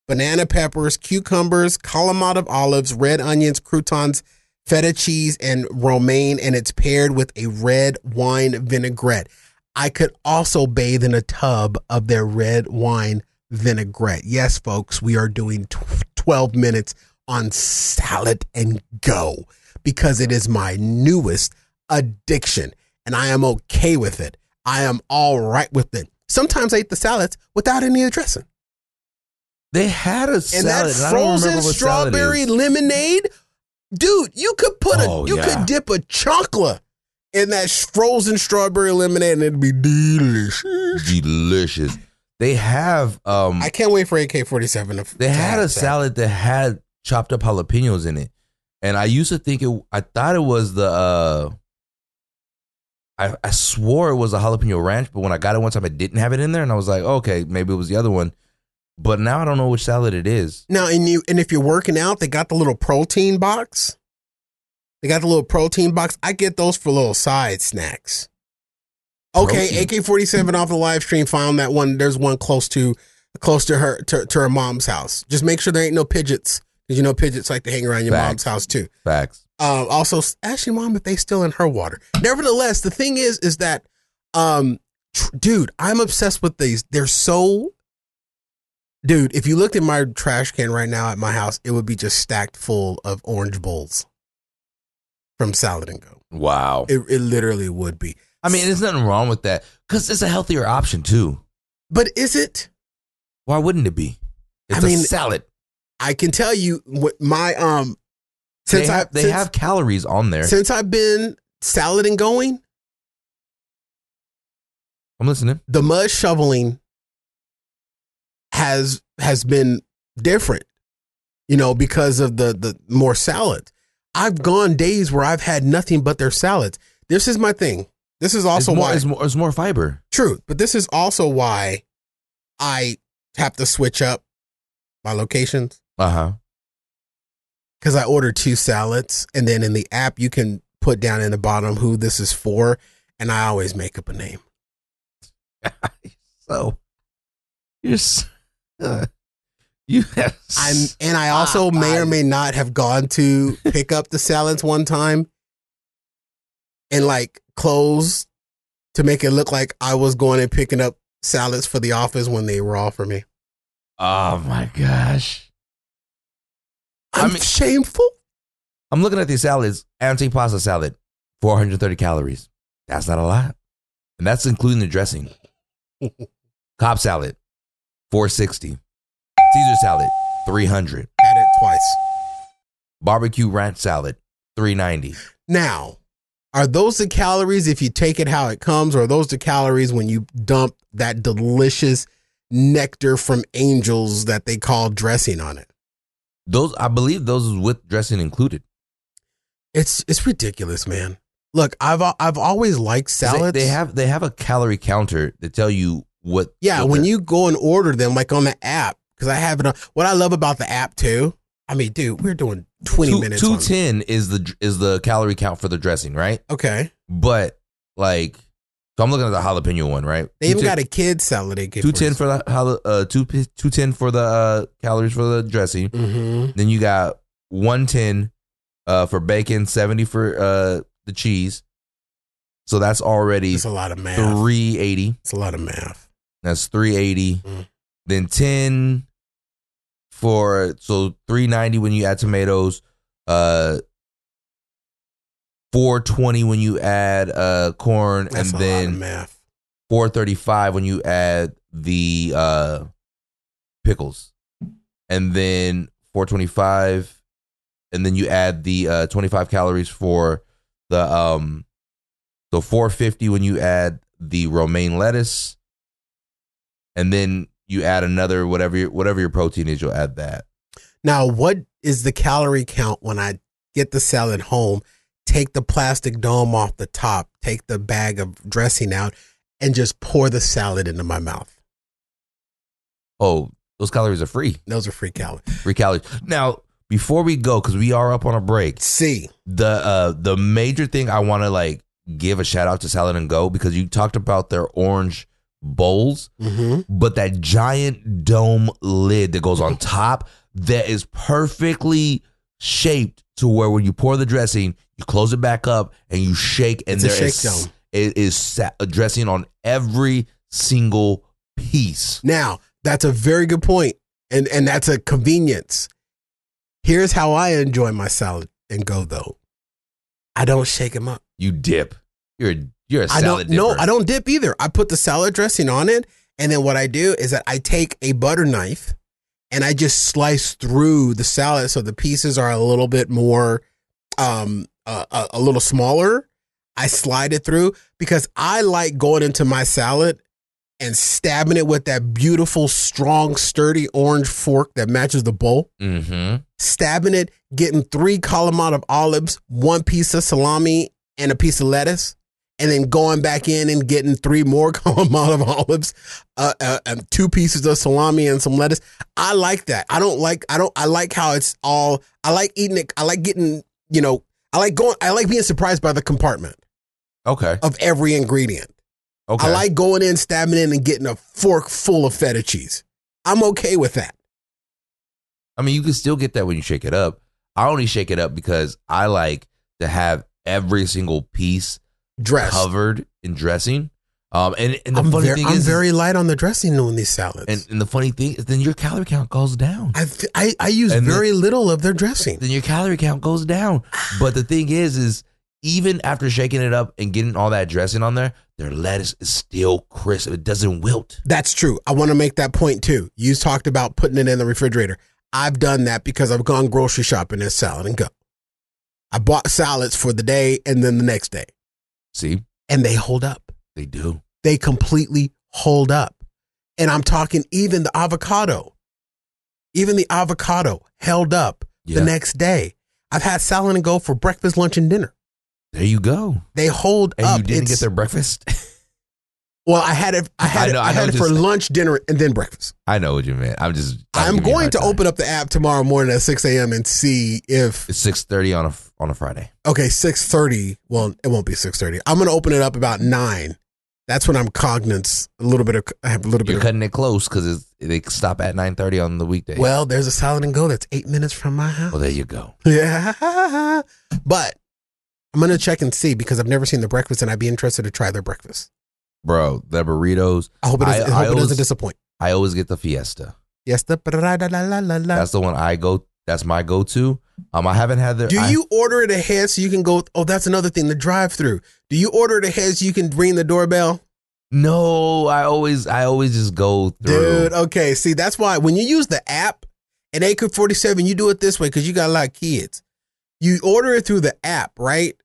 banana peppers, cucumbers, of olives, red onions, croutons, feta cheese, and romaine, and it's paired with a red wine vinaigrette. I could also bathe in a tub of their red wine vinaigrette. Yes, folks, we are doing 12 minutes on salad and go because it is my newest addiction and I am okay with it. I am all right with it. Sometimes I eat the salads without any dressing. they had a And salad. that and I don't frozen salad strawberry lemonade, dude, you could put a Oh, you yeah. could dip a chocolate in that frozen strawberry lemonade and it'd be delicious. delicious. They have um I can't wait for AK47 they had a that. salad that had chopped up jalapenos in it. And I used to think it I thought it was the uh I, I swore it was a jalapeno ranch, but when I got it one time, it didn't have it in there, and I was like, okay, maybe it was the other one. But now I don't know which salad it is. Now, and you and if you're working out, they got the little protein box. They got the little protein box. I get those for little side snacks. Okay, AK forty seven off the live stream found that one. There's one close to close to her to, to her mom's house. Just make sure there ain't no pigeons because you know pigeons like to hang around your Facts. mom's house too. Facts. Um, also, ask your mom if they still in her water. Nevertheless, the thing is, is that, um, tr- dude, I'm obsessed with these. They're so Dude, if you looked at my trash can right now at my house, it would be just stacked full of orange bowls from Salad and Go. Wow. It, it literally would be. I mean, there's nothing wrong with that because it's a healthier option too. But is it? Why wouldn't it be? It's I mean, a salad. I can tell you what my um since they I have, they since, have calories on there. since I've been salad and going, I'm listening. the mud shoveling has has been different. You know, because of the the more salad. I've gone days where I've had nothing but their salads. This is my thing. This is also it's more, why it's more, it's more fiber. True, but this is also why I have to switch up my locations Uh huh. Because I ordered two salads, and then in the app you can put down in the bottom who this is for, and I always make up a name. so you're uh, you have I'm, and I also may or may not have gone to pick up the salads one time, and like close to make it look like I was going and picking up salads for the office when they were all for me. Oh my gosh. I I'm mean- shameful. I'm looking at these salads. Antipasta salad, 430 calories. That's not a lot. And that's including the dressing. Cobb salad, 460. Caesar salad, 300. Had it twice. Barbecue ranch salad, 390. Now, are those the calories if you take it how it comes, or are those the calories when you dump that delicious nectar from angels that they call dressing on it? Those I believe those with dressing included. It's it's ridiculous, man. Look, I've I've always liked they- salads. They, have they have a calorie counter to tell you what yeah, what when you go and order them, like on the app, because I have it on. What I love about the app too, I mean, dude, we're doing twenty two, minutes. on- 210 is the is the calorie count for the dressing, right? okay, But like so I'm looking at the jalapeno one, right? they even got a kid salad. They Two ten for the jala- uh two two ten for the uh, calories for the dressing. Mm-hmm. Then you got one ten uh for bacon, seventy for uh the cheese. So that's already It's a lot of math. three eighty. It's a lot of math. That's three eighty. Mm. Then ten for so three ninety when you add tomatoes. Uh. 420 when you add uh corn That's and then math. 435 when you add the uh pickles and then 425 and then you add the uh 25 calories for the um so 450 when you add the romaine lettuce and then you add another whatever your, whatever your protein is you'll add that Now, what is the calorie count when I get the salad home? Take the plastic dome off the top, take the bag of dressing out, and just pour the salad into my mouth. oh those calories are free Those are free calories. free calories now before we go because we are up on a break See the uh the major thing I want to like give a shout out to Salad and Go because you talked about their orange bowls, Mm-hmm. but that giant dome lid that goes on top that is perfectly shaped to where when you pour the dressing, you close it back up and you shake, and It's there is it is sa- dressing on every single piece. Now, that's a very good point, and and that's a convenience. Here's how I enjoy my salad and go though. I don't shake them up. You dip. You're a, you're a I salad don't. No. I don't dip either. I put the salad dressing on it, and then what I do is that I take a butter knife and I just slice through the salad so the pieces are a little bit more, um, uh, a, a little smaller. I slide it through because I like going into my salad and stabbing it with that beautiful, strong, sturdy orange fork that matches the bowl. Mm-hmm. Stabbing it, getting three column of olives, one piece of salami, and a piece of lettuce and then going back in and getting three more column of olives, uh, uh, and two pieces of salami and some lettuce. I like that. I don't like. I don't. I like how it's all. I like eating it. I like getting. You know. I like going. I like being surprised by the compartment Okay. of every ingredient. Okay. I like going in, stabbing in, and getting a fork full of feta cheese. I'm okay with that. I mean, you can still get that when you shake it up. I only shake it up because I like to have every single piece Dressed. covered in dressing. Um, and, and the I'm, funny ver- thing I'm is, very light on the dressing on these salads. and, and the funny thing is, then your calorie count goes down. I, I, I use And very little of their dressing. then your calorie count goes down. But the thing is, is even after shaking it up and getting all that dressing on there, their lettuce is still crisp. It doesn't wilt. That's true. I want to make that point too. You talked about putting it in the refrigerator. I've done that because I've gone grocery shopping at Salad and Go. I bought salads for the day and then the next day, See, and they hold up. They do. They completely hold up. And I'm talking even the avocado. Even the avocado held up Yeah. the next day. I've had salad and go for breakfast, lunch, and dinner. There you go. They hold And up. you didn't It's- get their breakfast. Well, I had it. I had I know- it. I I, had it for lunch, dinner, and then breakfast. I know what you meant. I'm just. I'm going to open up the app tomorrow morning at 6 a.m. and see if It's six thirty on a on a Friday. okay 6:30. Well, it won't be 6:30. I'm going to open it up about nine. That's when I'm cognizant. A little bit of I have a little bit You're of. cutting it close because they stop at nine thirty on the weekday. Well, there's a salad and go that's eight minutes from my house. well, there you go. Yeah, but I'm going to check and see because I've never seen the breakfast, and I'd be interested to try their breakfast. Bro, the burritos. I hope it doesn't, I, I- I hope it doesn't disappoint. I always get the Fiesta. La That's the one I go. That's my go to. Um, I haven't had the. Do I- you order it ahead so you can go? Oh, that's another thing. The drive-through. Do you order it ahead so you can ring the doorbell? No, I always. I always just go through. Dude, okay. See, that's why when you use the app and AK 47, you do it this way because you got a lot of kids. You order it through the app, right?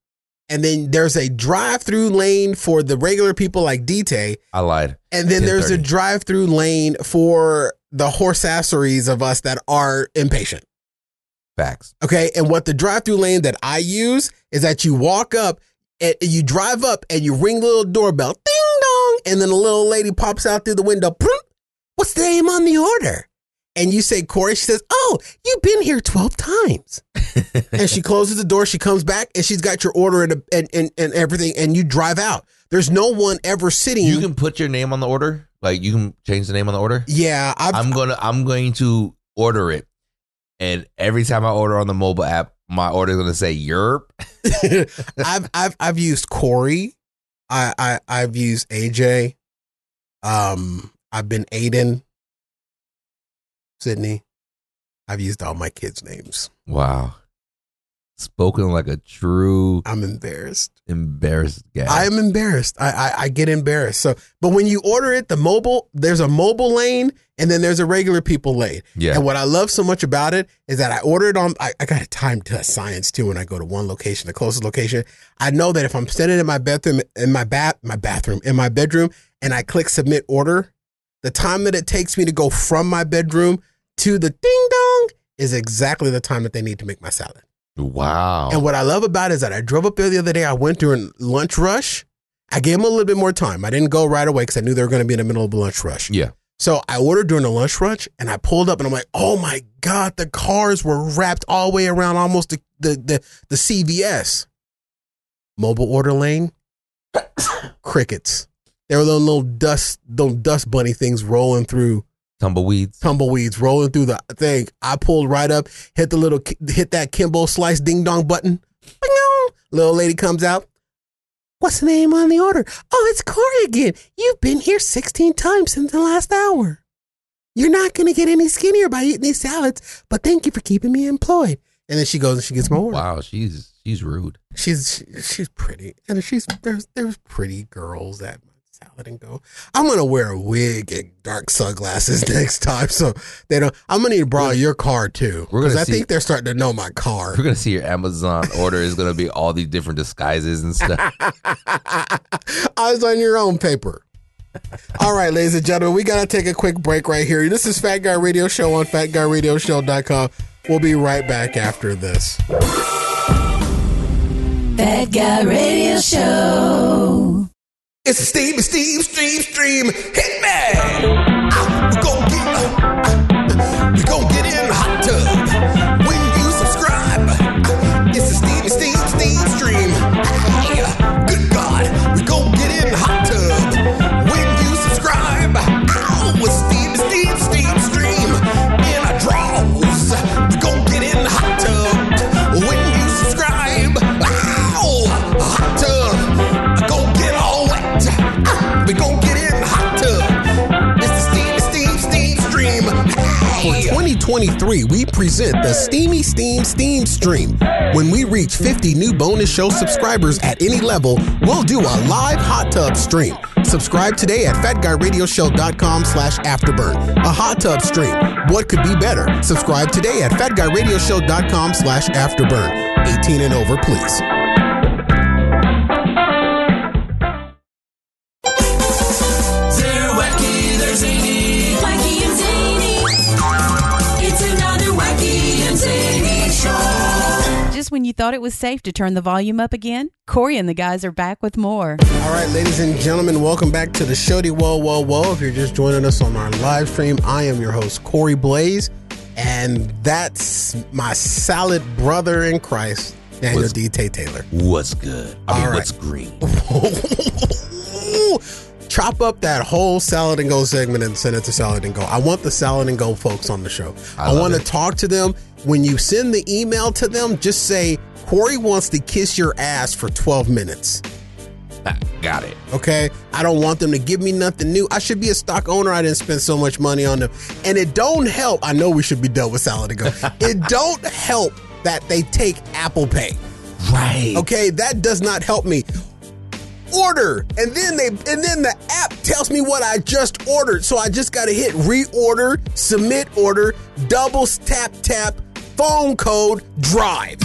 And then there's a drive-through lane for the regular people like DT, I lied. and then there's a drive-through lane for the horsasseries of us that are impatient. Facts. Okay. And what the drive through lane that I use is that you walk up and you drive up and you ring the little doorbell, ding dong, and then a little lady pops out through the window. "Prrrt, What's the name on the order? And you say, Corey, she says, Oh, you've been here 12 times. and she closes the door, she comes back, and she's got your order and, and, and, and everything, and you drive out. There's no one ever sitting. You can put your name on the order. Like you can change the name on the order. yeah, I've, I'm gonna. I'm going to order it, and every time I order on the mobile app, my order is gonna say Europe. I've I've I've used Corey. I, I I've used AJ. Um, I've been Aiden. Sydney. I've used all my kids' names. Wow. Spoken like a true I'm embarrassed. embarrassed guy. I'm embarrassed. I, I I get embarrassed. So, but when you order it, the mobile there's a mobile lane and then there's a regular people lane. yeah. And what I love so much about it is that I order it on. I, I got a time to science too. When I go to one location, the closest location, I know that if I'm sitting in my bathroom, in my bath, my bathroom, in my bedroom, and I click submit order, the time that it takes me to go from my bedroom to the ding dong is exactly the time that they need to make my salad. Wow. And what I love about it is that I drove up there the other day. I went during lunch rush. I gave them a little bit more time. I didn't go right away because I knew they were going to be in the middle of the lunch rush. yeah. So I ordered during the lunch rush and I pulled up and I'm like, oh my God, the cars were wrapped all the way around almost the, the, the, the CVS. Mobile order lane, crickets. There were those little dust, those dust bunny things rolling through, Tumbleweeds. tumbleweeds rolling through the thing. I pulled right up, hit the little, hit that Kimbo slice ding dong button. Little lady comes out. What's the name on the order? Oh, it's Corey again. You've been here 16 times since the last hour. You're not going to get any skinnier by eating these salads, but thank you for keeping me employed. And then she goes and she gets my order. Wow. She's she's rude. She's she's pretty, and she's there's there's pretty girls at salad and go. I'm gonna wear a wig and dark sunglasses next time, so they don't. I'm gonna need to borrow your car too, because I see- think they're starting to know my car. We're gonna see your Amazon order is gonna be all these different disguises and stuff. Eyes on your own paper. All right, ladies and gentlemen, we gotta take a quick break right here. This is Fat Guy Radio Show on FatGuyRadioShow.com. We'll be right back after this. Fat Guy Radio Show. It's a Steve, steam, Steve, Stream. Hit me! Uh, uh, we gon' get, we gon' get in the hot 2023, we present the Steamy Steam Steam Stream. When we reach 50 new bonus show subscribers at any level, we'll do a live hot tub stream. Subscribe today at fatguyradioshow.com slash afterburn. A hot tub stream. What could be better? Subscribe today at fatguyradioshow.com slash afterburn. 18 and over, please. When you thought it was safe to turn the volume up again, Corey and the guys are back with more. All right, ladies and gentlemen, welcome back to the Shody Whoa Whoa Whoa. If you're just joining us on our live stream, I am your host, Corey Blaze, and that's my salad brother in Christ, Daniel What's- D. Tay Taylor. What's good? I mean, All right. what's green? Chop up that whole salad and go segment and send it to salad and go. I want the salad and go folks on the show. I I, love want to talk to them. When you send the email to them, just say Corey wants to kiss your ass for 12 minutes. Ah, Got it. Okay. I don't want them to give me nothing new. I should be a stock owner. I didn't spend so much money on them. And it don't help. I know we should be done with salad and go. it don't help that they take Apple Pay. Right. Okay, that does not help me. Order, and then they and then the app tells me what I just ordered. So I just got to hit reorder, submit order, double tap tap, phone code, drive.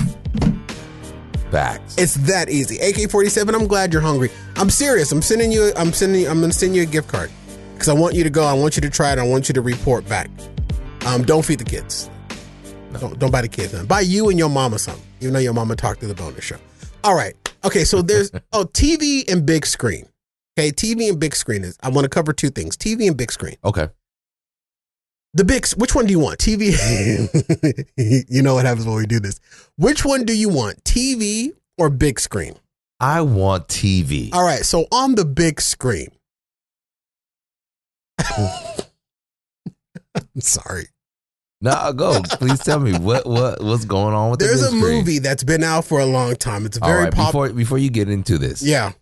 Facts. It's that easy. AK47, I'm glad you're hungry. I'm serious. I'm sending you I'm sending you, I'm going to send you a gift card cuz I want you to go. I want you to try it. I want you to report back. Um don't feed the kids. Don't don't buy the kids. Buy you and your mama something. Even though your mama talked to the bonus show. All right. Okay, so there's oh TV and big screen. Okay, TV and big screen is I want to cover two things. TV and big screen. Okay. The big which one do you want? TV You know what happens when we do this. Which one do you want? TV or big screen? I want TV. All right, so on the big screen. I'm sorry. No, go. Please tell me what what what's going on with There's the a screen? movie that's been out for a long time. It's very right, popular. before before you get into this, Yeah.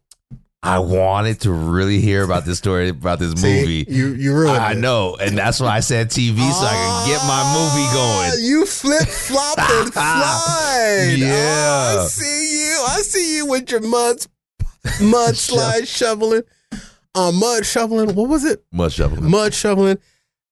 I wanted to really hear about this story about this See, movie. you you ruined I it. know, and that's why I said TV so I could get my movie Ah, going. You flip flop and slide. Yeah. Oh, I see you. I see you with your mud mud slide shoveling. Uh, mud shoveling. What was it? Mud shoveling. Mud shoveling.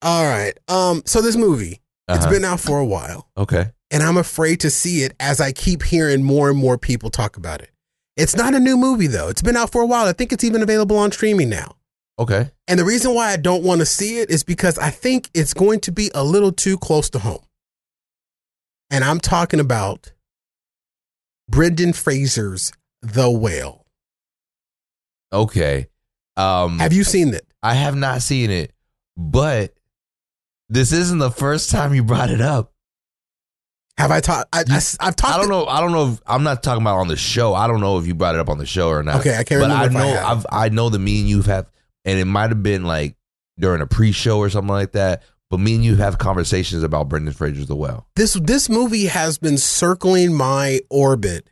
All right. Um. So this movie, it's Uh-huh. been out for a while. Okay. and I'm afraid to see it as I keep hearing more and more people talk about it. It's not a new movie though. It's been out for a while. I think it's even available on streaming now. Okay. And the reason why I don't want to see it is because I think it's going to be a little too close to home. And I'm talking about Brendan Fraser's The Whale. Okay. Um Have you seen it? I have not seen it, but this isn't the first time you brought it up. Have I talked? I, have talked. I don't know. I don't know. If, I'm not talking about on the show. I don't know if you brought it up on the show or not. Okay, I can't but remember I I know. have. I've, I know that me and you have, and it might have been like during a pre-show or something like that. But me and you have conversations about Brendan Fraser's The Well. this this movie has been circling my orbit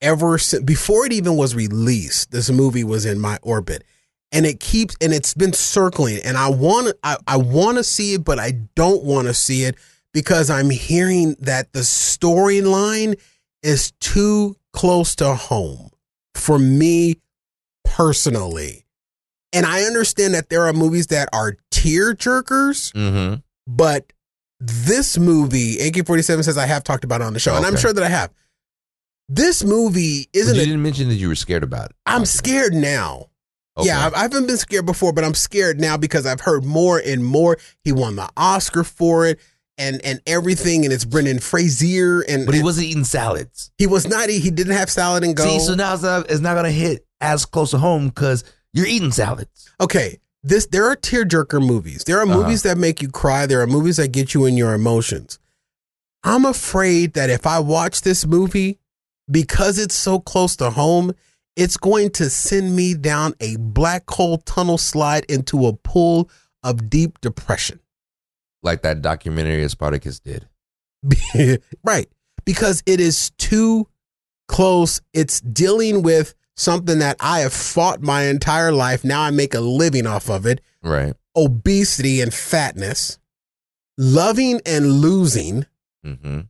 ever since before it even was released this movie was in my orbit and it keeps and it's been circling and i want i, I want to see it but i don't want to see it because i'm hearing that the storyline is too close to home for me personally and i understand that there are movies that are tear jerkers Mm-hmm. but this movie, AK 47 says I have talked about it on the show, and I'm sure that I have. This movie isn't it? didn't mention that you were scared about it. I'm scared now. Okay. Yeah, I haven't been scared before, but I'm scared now because I've heard more and more. He won the Oscar for it and and everything, and it's Brendan Fraser. And But he and wasn't eating salads. he was not, eating. he didn't have salad and go. See, so now it's not, it's not going to hit as close to home because you're eating salads. okay this there are tearjerker movies there are Uh-huh. movies that make you cry there are movies that get you in your emotions i'm afraid that if i watch this movie because it's so close to home it's going to send me down a black hole tunnel slide into a pool of deep depression Like that documentary Spartacus did. right. Because it is too close. It's dealing with something that i have fought my entire life. Now i make a living off of it. Right. obesity and fatness. loving and losing. Hmm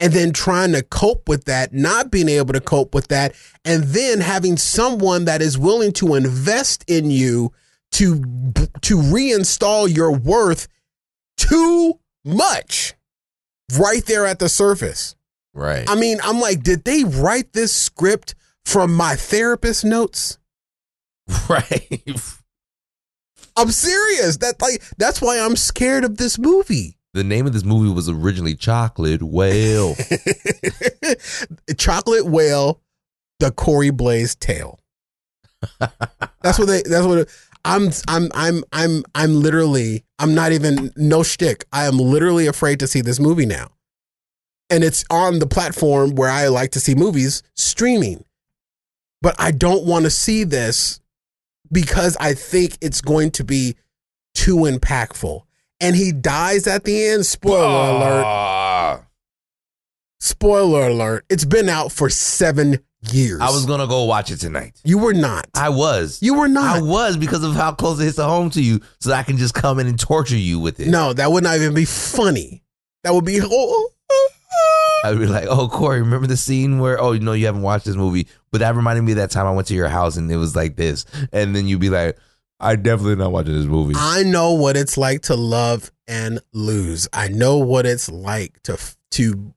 and then trying to cope with that, not being able to cope with that, and then having someone that is willing to invest in you to to reinstall your worth too much right there at the surface. Right. I mean, I'm like, did they write this script from my therapist notes? right. I'm serious. That like that's why I'm scared of this movie. the name of this movie was originally Chocolate Whale. Chocolate whale, the Corey Blaze tale. That's what they. That's what. It, I'm. I'm. I'm. I'm. I'm literally. I'm not even no shtick. I am literally afraid to see this movie now, and it's on the platform where I like to see movies streaming. But I don't want to see this because I think it's going to be too impactful. And he dies at the end. Spoiler alert. Ah. Spoiler alert. It's been out for seven years. I was gonna go watch it tonight. You were not. I was. You were not. I was because of how close it hits the home to you, so that I can just come in and torture you with it. No, that would not even be funny. That would be. Oh, I'd be like, "Oh, Corey, remember the scene where? Oh, you know, you haven't watched this movie, but that reminded me of that time I went to your house and it was like this." And then you'd be like, "I definitely not watching this movie." I know what it's like to love and lose. I know what it's like to to.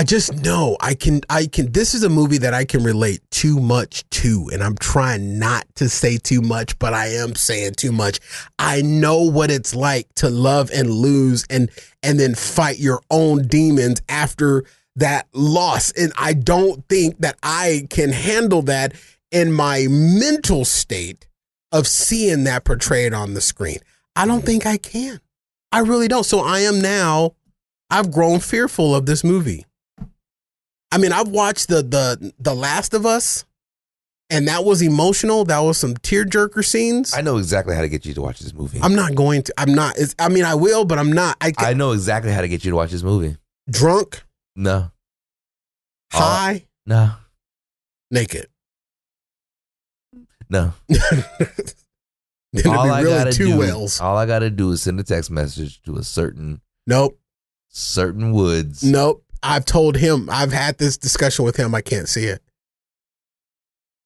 I just know I can. I can. This is a movie that I can relate too much to, and I'm trying not to say too much, but I am saying too much. I know what it's like to love and lose, and and then fight your own demons after that loss. And I don't think that I can handle that in my mental state of seeing that portrayed on the screen. I don't think I can. I really don't. So I am now, I've grown fearful of this movie. I mean, I've watched the the the Last of Us, and that was emotional. That was some tearjerker scenes. I know exactly how to get you to watch this movie. I'm not going to. I'm not. It's, I mean, I will, but I'm not. I, I know exactly how to get you to watch this movie. drunk, No, high, no, naked. no. Then it'd all be I gotta two do, whales. all I gotta do is send a text message to a certain Nope. certain woods. Nope. I've told him. I've had this discussion with him. I can't see it.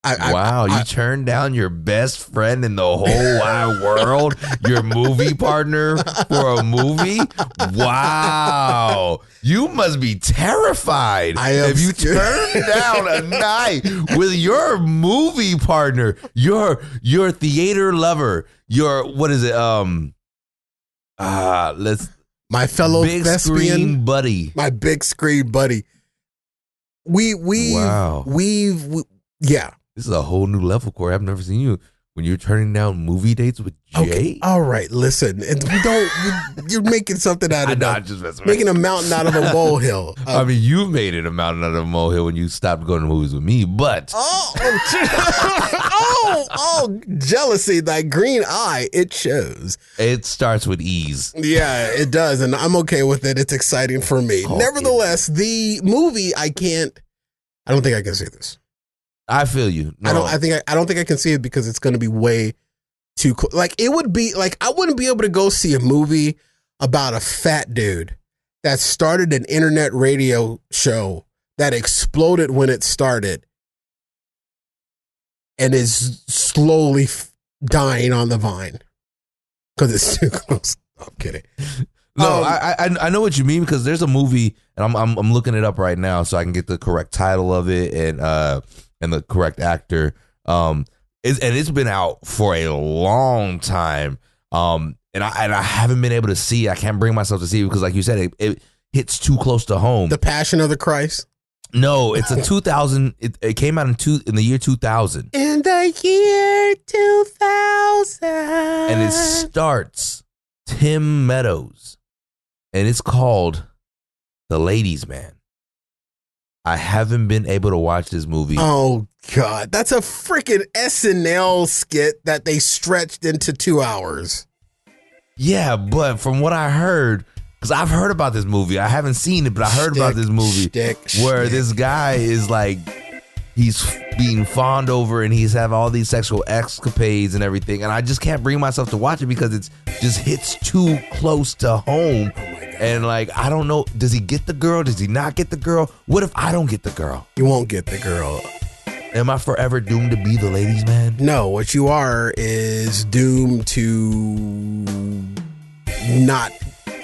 I, I- Wow, I- you turned down your best friend in the whole wide world, your movie partner for a movie? Wow. You must be terrified I am if you scared. turn down a night with your movie partner, your your theater lover, your what is it? Um ah, let's my fellow big thespian, screen buddy. my big screen buddy. We we Wow. we've we, yeah. This is a whole new level, Corey. I've never seen you when you're turning down movie dates with Jay. Okay. All right. Listen, and we don't. you're making something out of that. Just Making a mountain out of a molehill. I mean, you made it a mountain out of a molehill when you stopped going to movies with me, but Oh, oh oh, oh, jealousy, that green eye, it shows. it starts with ease. Yeah, it does. And I'm okay with it. It's exciting for me. Okay. Nevertheless, the movie, I can't, I don't think I can see this. I feel you. No, I don't, I think, I, I don't think I can see it because it's going to be way too, cl- like, it would be, like, I wouldn't be able to go see a movie about a fat dude that started an internet radio show that exploded when it started and is slowly f- dying on the vine because it's too close. I'm kidding. no, Um, I, I I know what you mean because there's a movie and I'm, I'm I'm looking it up right now so I can get the correct title of it and uh and the correct actor. Um, it's, and it's been out for a long time. Um, and I and I haven't been able to see. I can't bring myself to see because, like you said, it, it hits too close to home. The Passion of the Christ. No, it's a 2000. It, it came out in two in the year 2000. In the year 2000. and it starts Tim Meadows, and it's called The Ladies Man. I haven't been able to watch this movie. Oh, God. That's a freaking SNL skit that they stretched into two hours. Yeah, but from what I heard, because I've heard about this movie, I haven't seen it, but I heard about this movie shtick, where shtick. this guy is like he's being fawned over and he's have all these sexual escapades and everything and i just can't bring myself to watch it because it's just hits too close to home. Oh and like i don't know does he get the girl? Does he not get the girl? What if i don't get the girl? You won't get the girl. am i forever doomed to be the ladies man? No, what you are is doomed to not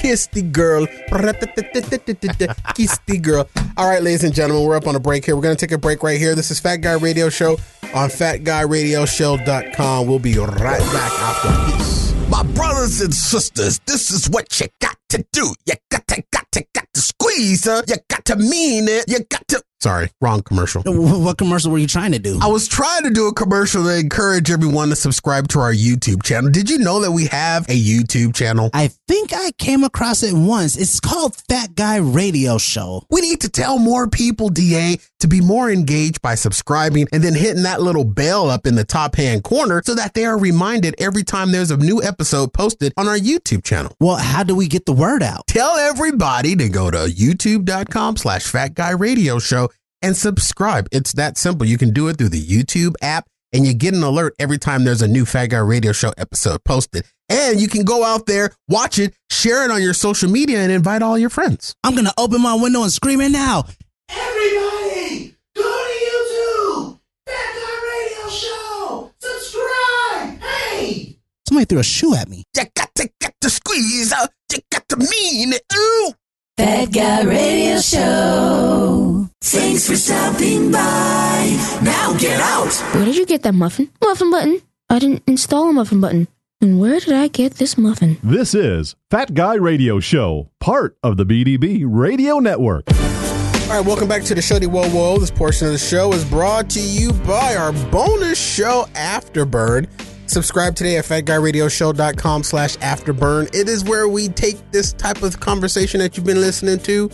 kiss the girl. Kiss the girl. All right, ladies and gentlemen, we're up on a break here. We're going to take a break right here. This is Fat Guy Radio Show on fatguyradioshow.com. We'll be right back after this. My brothers and sisters, this is what you got to do. You got to, got to, got to squeeze her. You got to mean it. You got to. Sorry, wrong commercial. What commercial were you trying to do? I was trying to do a commercial to encourage everyone to subscribe to our YouTube channel. Did you know that we have a YouTube channel? I think I came across it once. It's called Fat Guy Radio Show. We need to tell more people, DA, to be more engaged by subscribing and then hitting that little bell up in the top hand corner so that they are reminded every time there's a new episode posted on our YouTube channel. Well, how do we get the word out? Tell everybody to go to youtube.com slash fat guy radio show and subscribe. It's that simple. You can do it through the YouTube app and you get an alert every time there's a new Fat Guy Radio Show episode posted. And you can go out there, watch it, share it on your social media, and invite all your friends. I'm going to open my window and scream it now. Everybody, go to YouTube. Fat Guy Radio Show. Subscribe. Hey. Somebody threw a shoe at me. You got to, got to squeeze her. You got to mean it. Ooh. Fat Guy Radio Show. Thanks for stopping by. Now get out. Where did you get that muffin? Muffin button. I didn't install a muffin button. And where did I get this muffin? This is Fat Guy Radio Show, part of the BDB Radio Network. All right, welcome back to the Shody Whoa Whoa. This portion of the show is brought to you by our bonus show, Afterburn. Subscribe today at fatguyradioshow.com slash afterburn. It is where we take this type of conversation that you've been listening to,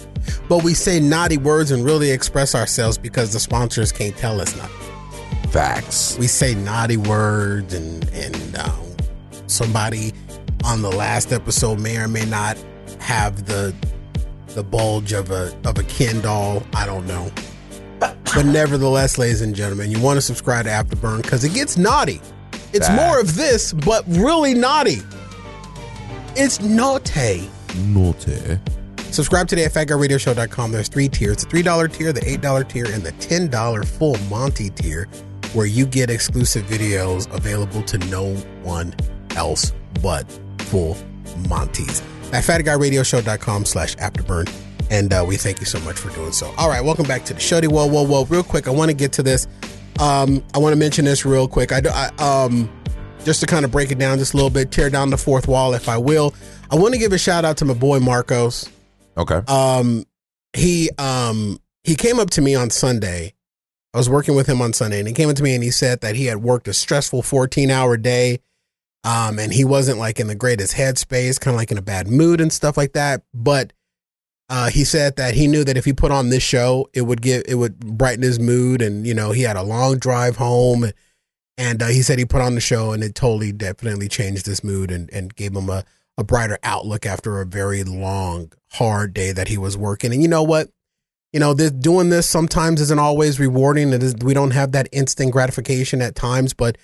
but we say naughty words and really express ourselves because the sponsors can't tell us nothing. facts We say naughty words and, and um, somebody on the last episode may or may not have the the bulge of a of a Ken doll. I don't know. But nevertheless, ladies and gentlemen, you want to subscribe to Afterburn because it gets naughty. It's Facts. more of this, but really naughty. It's naughty. naughty Subscribe today at fatguyradioshow.com. There's three tiers the $3 tier, the $8 tier, and the $10 full Monty tier, where you get exclusive videos available to no one else but full Monties. At fatguyradioshow.com slash afterburn. And uh, we thank you so much for doing so. All right, welcome back to the show. Whoa, whoa, whoa. Real quick, I want to get to this. Um, I want to mention this real quick. I, I um, just to kind of break it down just a little bit, tear down the fourth wall, if I will. I want to give a shout out to my boy Marcos okay um he um he came up to me on sunday i was working with him on sunday and he came up to me and he said that he had worked a stressful 14 hour day um and he wasn't like in the greatest headspace kind of like in a bad mood and stuff like that but uh he said that he knew that if he put on this show it would give it would brighten his mood and you know he had a long drive home. And uh, he said he put on the show and it totally definitely changed his mood and, and gave him a, a brighter outlook after a very long hard day that he was working. And you know what? You know this, doing this sometimes isn't always rewarding. It is we don't have that instant gratification at times but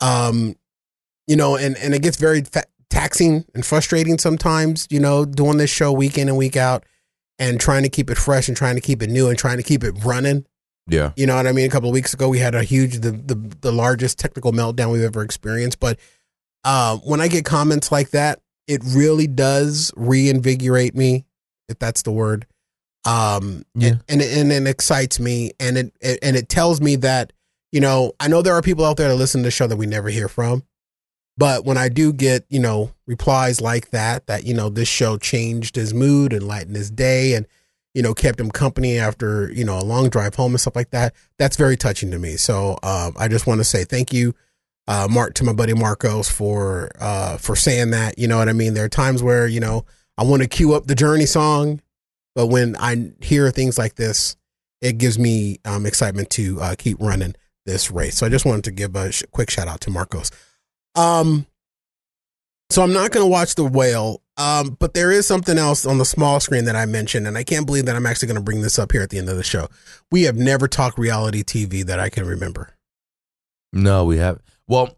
um you know and and it gets very fa- taxing and frustrating sometimes you know doing this show week in and week out and trying to keep it fresh and trying to keep it new and trying to keep it running yeah you know what I mean? A couple of weeks ago, we had a huge, the the, the largest technical meltdown we've ever experienced. But uh, when I get comments like that, it really does reinvigorate me, if that's the word. Um, Yeah. and, and and it excites me, and it, it and it tells me that you know I know there are people out there that listen to the show that we never hear from, but when I do get you know replies like that, that you know this show changed his mood and lightened his day, and you know, kept him company after, you know, a long drive home and stuff like that. That's very touching to me. So um, I just want to say thank you, uh, Mark, to my buddy Marcos for uh, for saying that. You know what I mean? There are times where, you know, I want to cue up the Journey song, but when I hear things like this, it gives me um, excitement to uh, keep running this race. So I just wanted to give a sh- quick shout out to Marcos. Um, so I'm not going to watch The Whale. Um, but there is something else on the small screen that I mentioned, and I can't believe that I'm actually going to bring this up here at the end of the show. We have never talked reality TV that I can remember. No, we have. Well,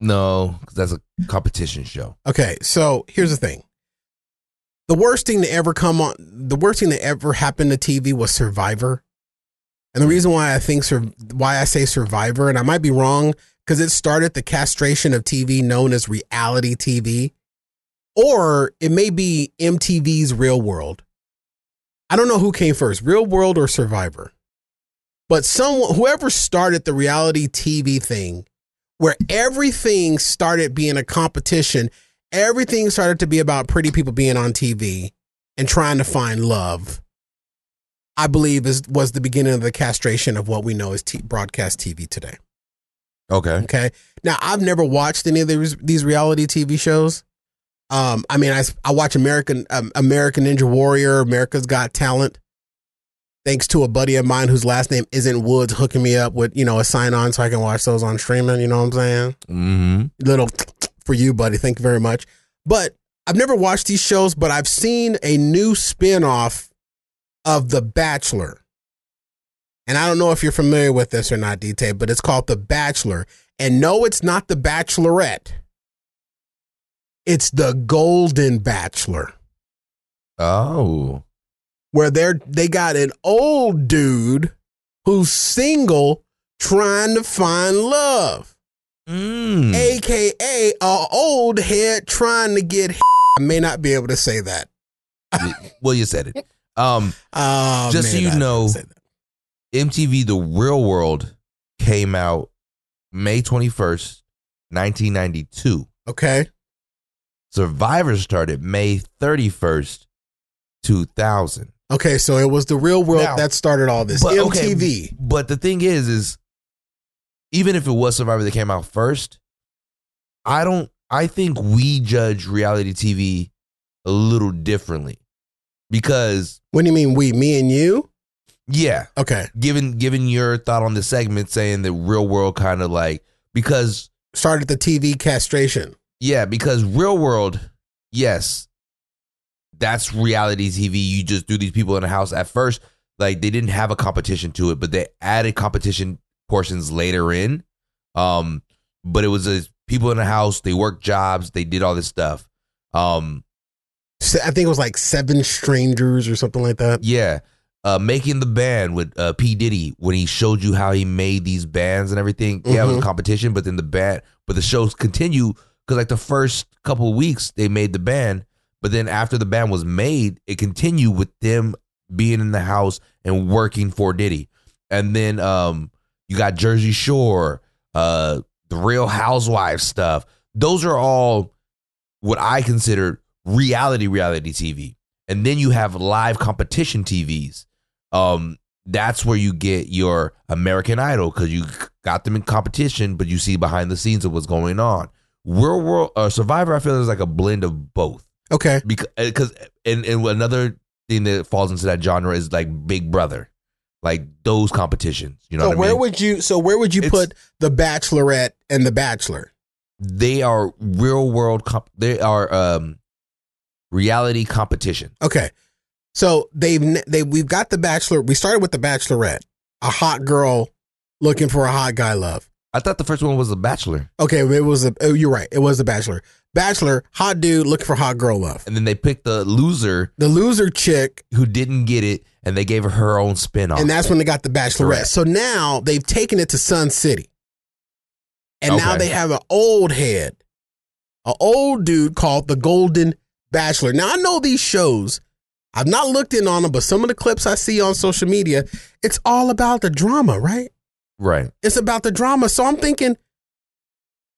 no, 'cause that's a competition show. Okay, so here's the thing. The worst thing to ever come on, the worst thing that ever happened to TV was Survivor. And the reason why I think why I say Survivor, and I might be wrong, because it started the castration of TV known as reality TV, or it may be MTV's Real World. I don't know who came first, Real World or Survivor. But someone, whoever started the reality TV thing, where everything started being a competition, everything started to be about pretty people being on TV and trying to find love. I believe is was the beginning of the castration of what we know as t- broadcast TV today. Okay. Okay. Now I've never watched any of these these reality TV shows. Um, I mean, I, I watch American um, American Ninja Warrior, America's Got Talent. Thanks to a buddy of mine whose last name isn't Woods, hooking me up with you know a sign on so I can watch those on streaming. You know what I'm saying? Mm-hmm. Little for you, buddy. Thank you very much. But I've never watched these shows, but I've seen a new spin off of The Bachelor. And I don't know if you're familiar with this or not, DT, but it's called The Bachelor. And no, it's not The Bachelorette. It's The Golden Bachelor, Oh. where they're they got an old dude who's single trying to find love. Mm. AKA a old head trying to get I may not be able to say that. well, you said it. Um, Uh, just so you able know, to say that. MTV The Real World came out May 21st, 1992. Okay. Survivor started May 31st, 2000. Okay, so it was the real world Now- that started all this. But, okay, MTV. but the thing is, is even if it was Survivor that came out first, I don't. I think we judge reality TV a little differently because What do you mean we? Me and you? Yeah, Okay. given given your thought on the segment saying that real world kind of like because Started the TV castration. yeah because real world yes that's reality tv you just do these people in a house at first like they didn't have a competition to it but they added competition portions later in um but it was a people in a house they worked jobs they did all this stuff um I think it was like Seven Strangers or something like that. Yeah. Uh, making the band with uh, P Diddy when he showed you how he made these bands and everything. Yeah, it was a Mhm. competition, but then the band, but the shows continue because like the first couple weeks they made the band, but then after the band was made, it continued with them being in the house and working for Diddy, and then um you got Jersey Shore, uh the Real Housewives stuff. Those are all what I consider reality reality TV. And then you have live competition TVs. Um that's where you get your American Idol cuz you got them in competition but you see behind the scenes of what's going on. Real World uh, Survivor I feel is like a blend of both. Okay. Because cuz and, and another thing that falls into that genre is like Big Brother. Like those competitions, you know so what I where mean? would you so where would you It's- put the Bachelorette and the Bachelor? they are real world comp- they are um reality competition. Okay. So they've they we've got the Bachelor. We started with the Bachelorette, a hot girl looking for a hot guy love. I thought the first one was The Bachelor. Okay, it was a. Oh, you're right. It was the Bachelor. Bachelor, hot dude looking for hot girl love. And then they picked the loser The loser chick, who didn't get it and they gave her her own spin off. and that's when they got the Bachelorette. Correct. So now they've taken it to Sun City, and now they have an old head, an old dude called the Golden Bachelor. Now I know these shows. I've not looked in on them, but some of the clips I see on social media, it's all about the drama, right? right. It's about the drama. So I'm thinking,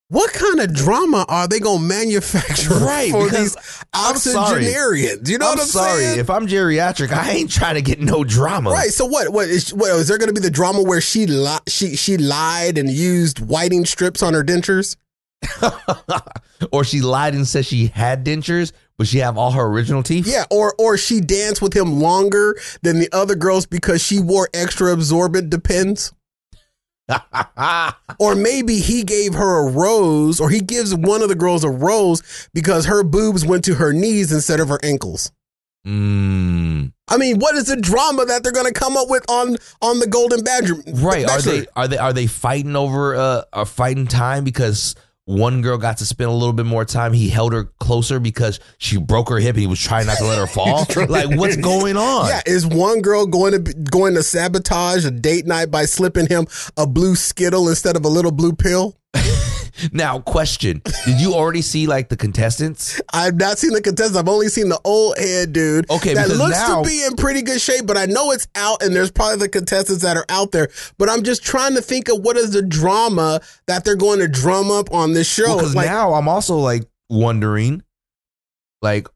what kind of drama are they gonna manufacture Right, for these octogenarians? You know I'm what I'm sorry. saying? If I'm geriatric, I ain't trying to get no drama. Right. So what? What is? What is there going to be the drama where she li- she she lied and used whiting strips on her dentures? or she lied and said she had dentures, but she have all her original teeth. Yeah. Or or she danced with him longer than the other girls because she wore extra absorbent depends. or maybe he gave her a rose, or he gives one of the girls a rose because her boobs went to her knees instead of her ankles. Mm, I mean, what is the drama that they're going to come up with on on the Golden Badger? right? Are they are they are they fighting over uh, a fighting time because one girl got to spend a little bit more time? He held her closer because she broke her hip and he was trying not to let her fall. like, what's going on? Yeah, is one girl going to be, going to sabotage a date night by slipping him a blue skittle instead of a little blue pill? Now, question: Did you already see like the contestants? I've not seen the contestants. I've only seen the old head dude. Okay, that looks now- to be in pretty good shape, but I know it's out, and there's probably the contestants that are out there. But I'm just trying to think of what is the drama that they're going to drum up on this show. Because like, now I'm also like wondering, like,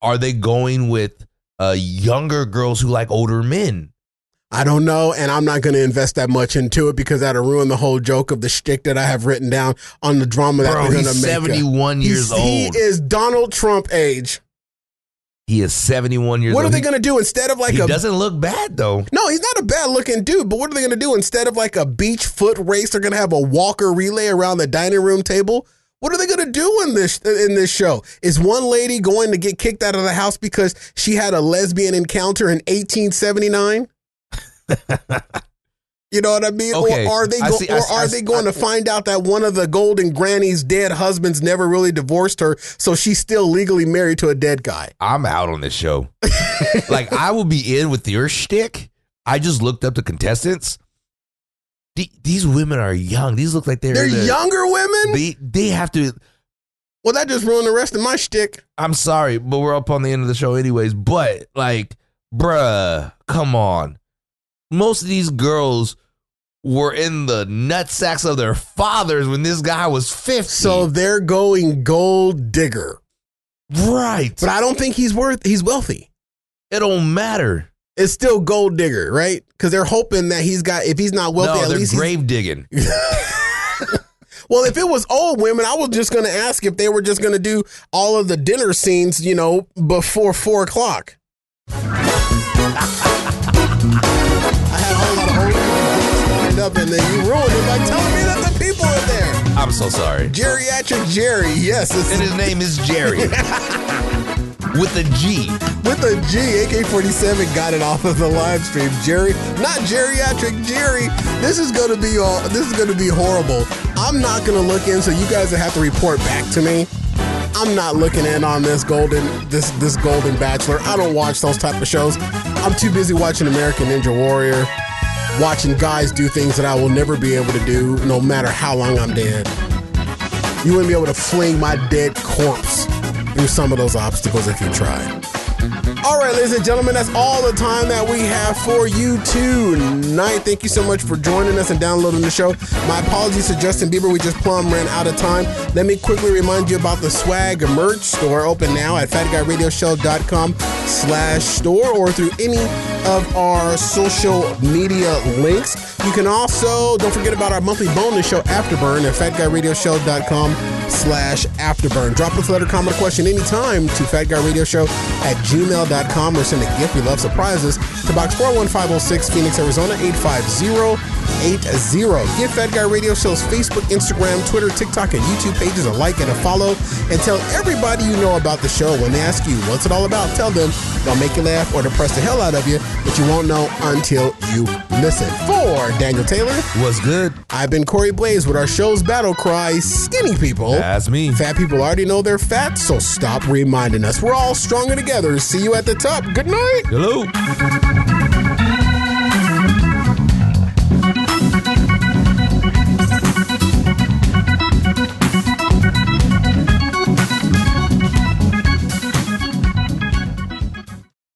are they going with uh younger girls who like older men? I don't know, and I'm not going to invest that much into it because that'll ruin the whole joke of the shtick that I have written down on the drama that Bro, they're going to make. 71 years He's- He is Donald Trump age. He is 71 years old. What old. are they going to do instead of like a he a doesn't look bad though. No, he's not a bad looking dude, but what are they going to do instead of like a beach foot race? They're going to have a walker relay around the dining room table. What are they going to do in this in this show? Is one lady going to get kicked out of the house because she had a lesbian encounter in 1879? You know what I mean? Okay, Or are they go- see- or see- are I they going to find out that one of the golden granny's dead husbands never really divorced her, so she's still legally married to a dead guy? I'm out on this show. like I will be in with your shtick. I just looked up the contestants. The- these women are young. These look like they're They're the- younger women? They they have to. Well, that just ruined the rest of my shtick. I'm sorry, but we're up on the end of the show anyways. But like, bruh, come on. Most of these girls were in the nut sacks of their fathers when this guy was 50. So they're going gold digger. right. But I don't think he's worth he's wealthy. it don't matter. It's still gold digger, right? Because they're hoping that he's got if he's not wealthy, no, at they're grave digging. Well, if it was old women, I was just gonna ask if they were just gonna do all of the dinner scenes, you know, before four o'clock. Up and then you ruined it by telling me that the people are there. I'm so sorry. Geriatric Jerry, yes, And his name is Jerry. With a G. With a G, AK-47 got it off of the live stream. Jerry, not geriatric Jerry. This is gonna be all. This is gonna be horrible. I'm not gonna look in, so you guys have to report back to me. I'm not looking in on this golden this this golden bachelor. I don't watch those type of shows. I'm too busy watching American Ninja Warrior, watching guys do things that I will never be able to do, no matter how long I'm dead. You wouldn't be able to fling my dead corpse through some of those obstacles if you tried. All right, ladies and gentlemen, that's all the time that we have for you tonight. Thank you so much for joining us and downloading the show. My apologies to Justin Bieber. We just plumb ran out of time. Let me quickly remind you about the swag merch store open now at fatguyradioshow.com slash store or through any of our social media links. You can also, don't forget about our monthly bonus show, Afterburn, at fatguyradioshow.com slash afterburn. Drop us a letter, comment, question anytime to fatguyradioshow at gmail.com or send a gift. We love surprises to box 41506 Phoenix, Arizona 85080. Give Fat Guy Radio Show's Facebook, Instagram, Twitter, TikTok, and YouTube pages a like and a follow. And tell everybody you know about the show. When they ask you what's it all about, tell them they'll make you laugh or depress the hell out of you, but you won't know until you listen. For Daniel Taylor, What's good? I've been Corey Blaze with our show's battle cry, Skinny People. That's me. Fat people already know they're fat, so stop reminding us. We're all stronger together. See you at the top. Good night. Hello.